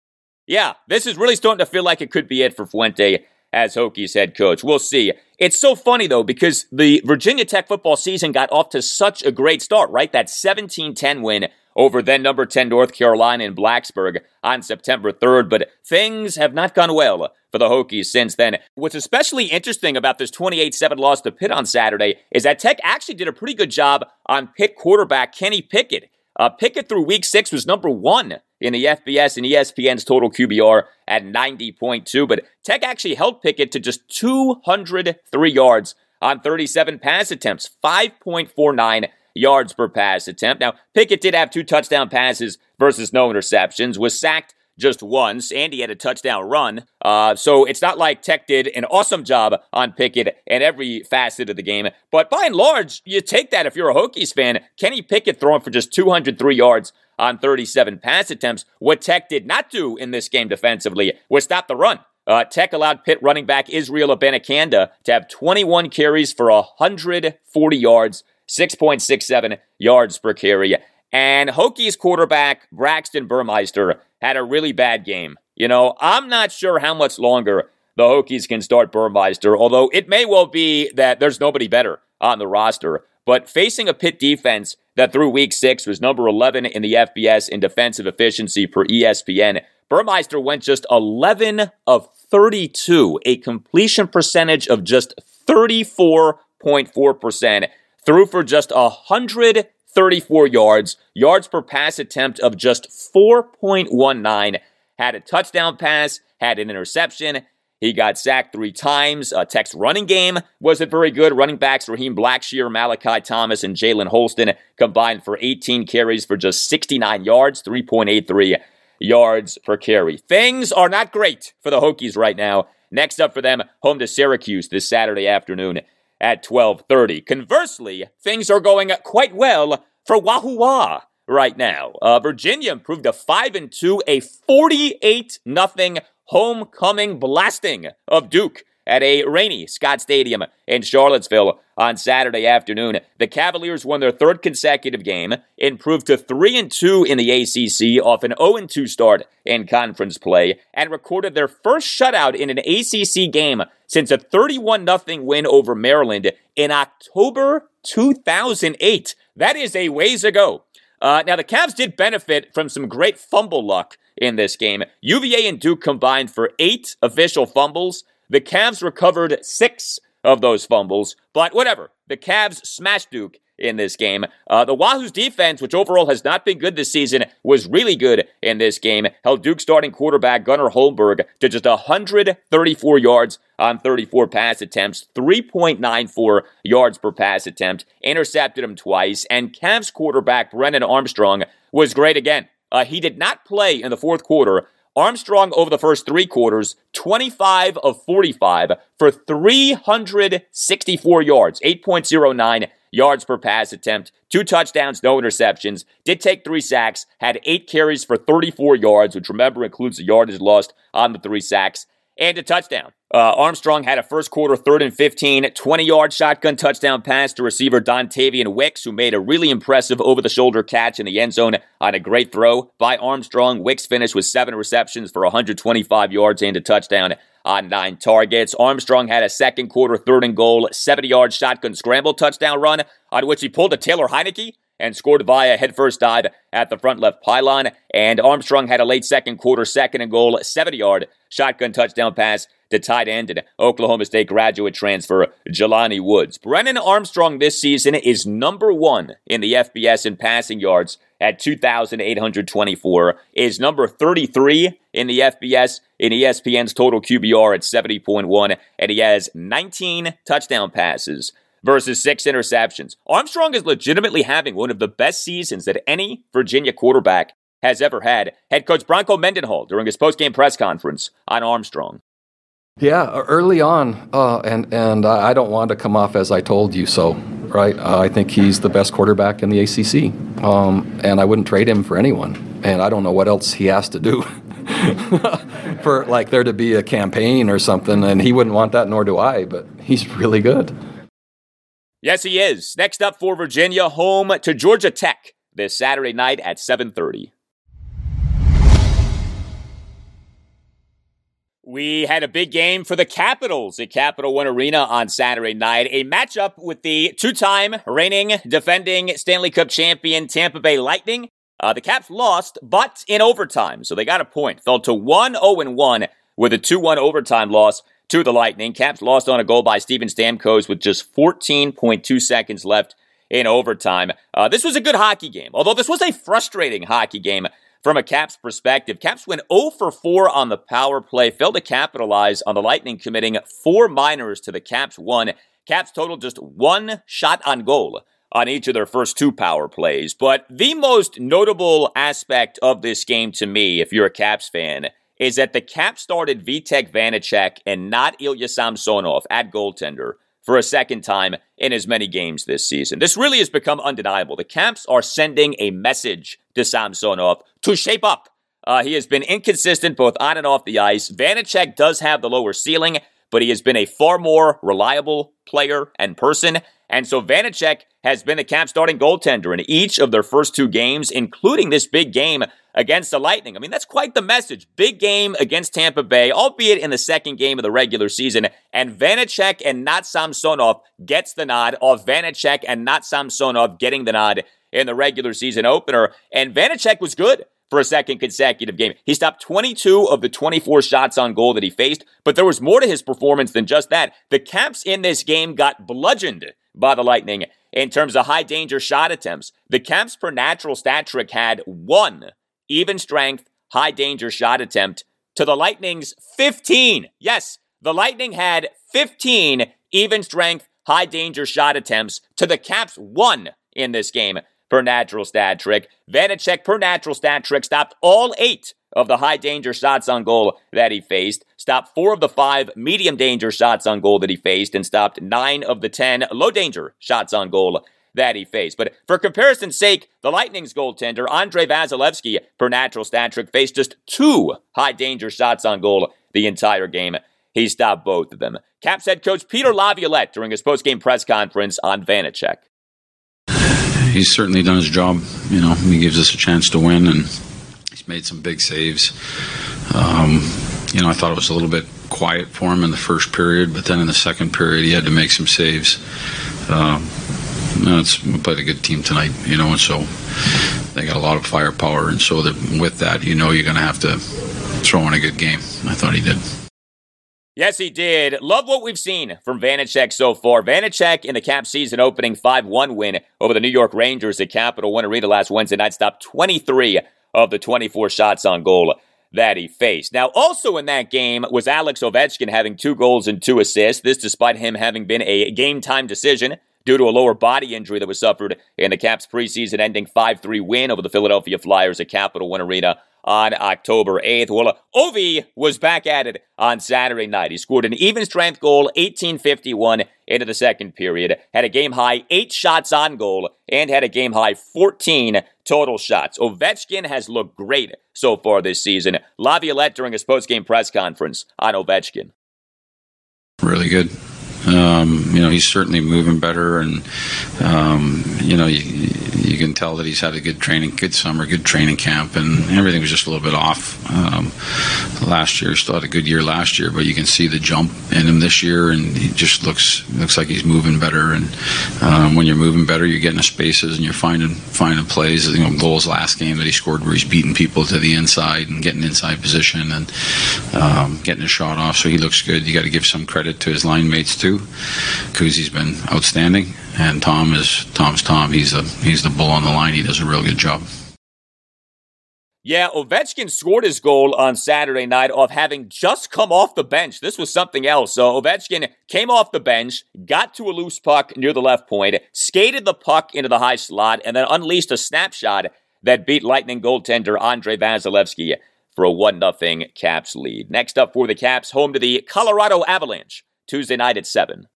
Yeah, this is really starting to feel like it could be it for Fuente as Hokies head coach. We'll see. It's so funny though because the Virginia Tech football season got off to such a great start, right? That 17-10 win over then number 10 North Carolina in Blacksburg on September 3rd, but things have not gone well for the Hokies since then. What's especially interesting about this 28-7 loss to Pitt on Saturday is that Tech actually did a pretty good job on Pitt quarterback Kenny Pickett. Uh, Pickett through week six was number one in the FBS and ESPN's total QBR at 90.2, but Tech actually held Pickett to just 203 yards on 37 pass attempts, 5.49 yards per pass attempt. Now, Pickett did have two touchdown passes versus no interceptions, was sacked just once. Andy had a touchdown run. Uh, so it's not like Tech did an awesome job on Pickett in every facet of the game. But by and large, you take that if you're a Hokies fan. Kenny Pickett throwing for just 203 yards on 37 pass attempts. What Tech did not do in this game defensively was stop the run. Uh, Tech allowed Pitt running back Israel Abanikanda to have 21 carries for 140 yards, 6.67 yards per carry. And Hokies quarterback Braxton Burmeister had a really bad game. You know, I'm not sure how much longer the Hokies can start Burmeister, although it may well be that there's nobody better on the roster. But facing a Pitt defense that through week six was number 11 in the FBS in defensive efficiency per ESPN, Burmeister went just 11 of 32, a completion percentage of just 34.4%, threw for just 100 34 yards, yards per pass attempt of just 4.19, had a touchdown pass, had an interception. He got sacked three times. Uh, Tech's running game wasn't very good. Running backs Raheem Blackshear, Malachi Thomas, and Jalen Holston combined for 18 carries for just 69 yards, 3.83 yards per carry. Things are not great for the Hokies right now. Next up for them, home to Syracuse this Saturday afternoon at 12:30. Conversely, things are going quite well for Wahoo Wah right now. Uh, Virginia improved to 5 and 2, a 48 nothing homecoming blasting of Duke at a rainy Scott Stadium in Charlottesville on Saturday afternoon. The Cavaliers won their third consecutive game, improved to 3 and 2 in the ACC off an 0 and 2 start in conference play, and recorded their first shutout in an ACC game since a 31 0 win over Maryland in October 2008. That is a ways ago. Uh, now, the Cavs did benefit from some great fumble luck in this game. UVA and Duke combined for eight official fumbles. The Cavs recovered six of those fumbles, but whatever. The Cavs smashed Duke in this game. Uh, the Wahoo's defense, which overall has not been good this season, was really good in this game. Held Duke starting quarterback Gunnar Holmberg to just 134 yards on 34 pass attempts, 3.94 yards per pass attempt, intercepted him twice, and Cavs quarterback Brennan Armstrong was great again. Uh, he did not play in the fourth quarter, Armstrong over the first three quarters, 25 of 45 for 364 yards, 8.09 yards per pass attempt, two touchdowns, no interceptions, did take three sacks, had eight carries for 34 yards, which remember includes the yardage lost on the three sacks, and a touchdown. Uh, Armstrong had a first quarter third and 15, 20 yard shotgun touchdown pass to receiver Dontayvion Wicks, who made a really impressive over the shoulder catch in the end zone on a great throw by Armstrong. Wicks finished with seven receptions for 125 yards and a touchdown on nine targets. Armstrong had a second quarter third and goal, 70 yard shotgun scramble touchdown run on which he pulled a Taylor Heinicke and scored via headfirst dive at the front left pylon. And Armstrong had a late second quarter second and goal, 70 yard shotgun touchdown pass to tight end and Oklahoma State graduate transfer Jelani Woods. Brennan Armstrong this season is number one in the FBS in passing yards at 2,824, is number 33 in the FBS in ESPN's total QBR at 70.1, and he has 19 touchdown passes versus six interceptions. Armstrong is legitimately having one of the best seasons that any Virginia quarterback has ever had. Head coach Bronco Mendenhall during his postgame press conference on Armstrong. Yeah, early on, uh, and and I don't want to come off as I told you so, right? Uh, I think he's the best quarterback in the ACC, um, and I wouldn't trade him for anyone. And I don't know what else he has to do for like there to be a campaign or something, and he wouldn't want that, nor do I. But he's really good. Yes, he is. Next up for Virginia, home to Georgia Tech this Saturday night at 7:30. We had a big game for the Capitals at Capital One Arena on Saturday night. A matchup with the two time reigning defending Stanley Cup champion Tampa Bay Lightning. Uh, the Caps lost, but in overtime, so they got a point. Fell to 1 0 1 with a 2 1 overtime loss to the Lightning. Caps lost on a goal by Steven Stamkos with just 14.2 seconds left in overtime. Uh, this was a good hockey game, although this was a frustrating hockey game from a Caps perspective, Caps went 0 for 4 on the power play, failed to capitalize on the Lightning committing four minors to the Caps one. Caps total just one shot on goal on each of their first two power plays. But the most notable aspect of this game to me, if you're a Caps fan, is that the Caps started Vitek Vanecek and not Ilya Samsonov at goaltender for a second time in as many games this season. This really has become undeniable. The Caps are sending a message to Samsonov to shape up. Uh, he has been inconsistent both on and off the ice. Vanecek does have the lower ceiling, but he has been a far more reliable player and person. And so Vanecek has been the Cap starting goaltender in each of their first two games, including this big game against the Lightning. I mean, that's quite the message. Big game against Tampa Bay, albeit in the second game of the regular season. And Vanecek and not Samsonov gets the nod of Vanecek and not Samsonov getting the nod in the regular season opener. And Vanecek was good for a second consecutive game. He stopped 22 of the 24 shots on goal that he faced, but there was more to his performance than just that. The Caps in this game got bludgeoned by the Lightning in terms of high danger shot attempts. The Caps per natural stat trick had one even strength, high danger shot attempt to the Lightning's 15. Yes, the Lightning had 15 even strength, high danger shot attempts to the Caps one in this game per natural stat trick. Vanecek per natural stat trick stopped all eight of the high danger shots on goal that he faced, stopped four of the five medium danger shots on goal that he faced, and stopped nine of the ten low danger shots on goal that he faced. But for comparison's sake, the Lightning's goaltender, Andrei Vasilevskiy, per natural stat trick, faced just two high danger shots on goal the entire game. He stopped both of them. Caps head coach Peter Laviolette during his post-game press conference on Vanecek. He's certainly done his job. You know, he gives us a chance to win, and he's made some big saves. Um, you know, I thought it was a little bit quiet for him in the first period, but then in the second period, he had to make some saves. Um, it's we played a good team tonight, you know, and so they got a lot of firepower, and so that with that, you know, you're going to have to throw in a good game. I thought he did. Yes, he did. Love what we've seen from Vanecek so far. Vanecek in the Cap season opening 5 1 win over the New York Rangers at Capital One Arena last Wednesday night stopped 23 of the 24 shots on goal that he faced. Now, also in that game was Alex Ovechkin having two goals and two assists. This despite him having been a game time decision due to a lower body injury that was suffered in the Caps preseason ending 5 3 win over the Philadelphia Flyers at Capital One Arena on October 8th. Well, Ovi was back at it on Saturday night. He scored an even strength goal, 1851 into the second period, had a game high eight shots on goal, and had a game high 14 total shots. Ovechkin has looked great so far this season. Laviolette during his post-game press conference on Ovechkin. Really good. Um, you know, he's certainly moving better, and um, you know, you, you can tell that he's had a good training, good summer, good training camp, and everything was just a little bit off um, last year. Still had a good year last year, but you can see the jump in him this year, and he just looks looks like he's moving better. And um, when you're moving better, you're getting to spaces and you're finding finding plays. You know, goals last game that he scored where he's beating people to the inside and getting inside position and um, getting a shot off. So he looks good. You got to give some credit to his line mates too. Kuzi's been outstanding, and Tom is Tom's Tom. He's a he's the bull on the line. He does a real good job. Yeah, Ovechkin scored his goal on Saturday night off having just come off the bench. This was something else. So Ovechkin came off the bench, got to a loose puck near the left point, skated the puck into the high slot, and then unleashed a snapshot that beat Lightning goaltender Andrei Vasilevskiy for a 1 0 Caps lead. Next up for the Caps, home to the Colorado Avalanche, Tuesday night at 7.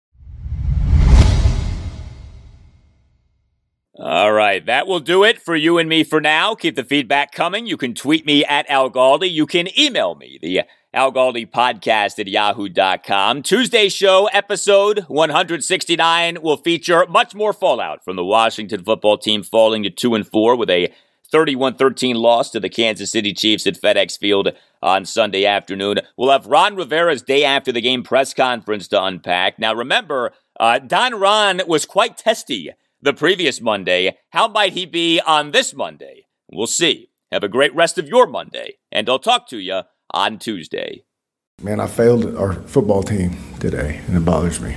All right, that will do it for you and me for now. Keep the feedback coming. You can tweet me at Al Galdi. You can email me, the Al Galdi podcast at yahoo.com. Tuesday show, episode 169, will feature much more fallout from the Washington football team falling to 2 and 4 with a 31 13 loss to the Kansas City Chiefs at FedEx Field on Sunday afternoon. We'll have Ron Rivera's day after the game press conference to unpack. Now, remember, uh, Don Ron was quite testy the previous Monday. How might he be on this Monday? We'll see. Have a great rest of your Monday, and I'll talk to you on Tuesday. Man, I failed our football team today, and it bothers me.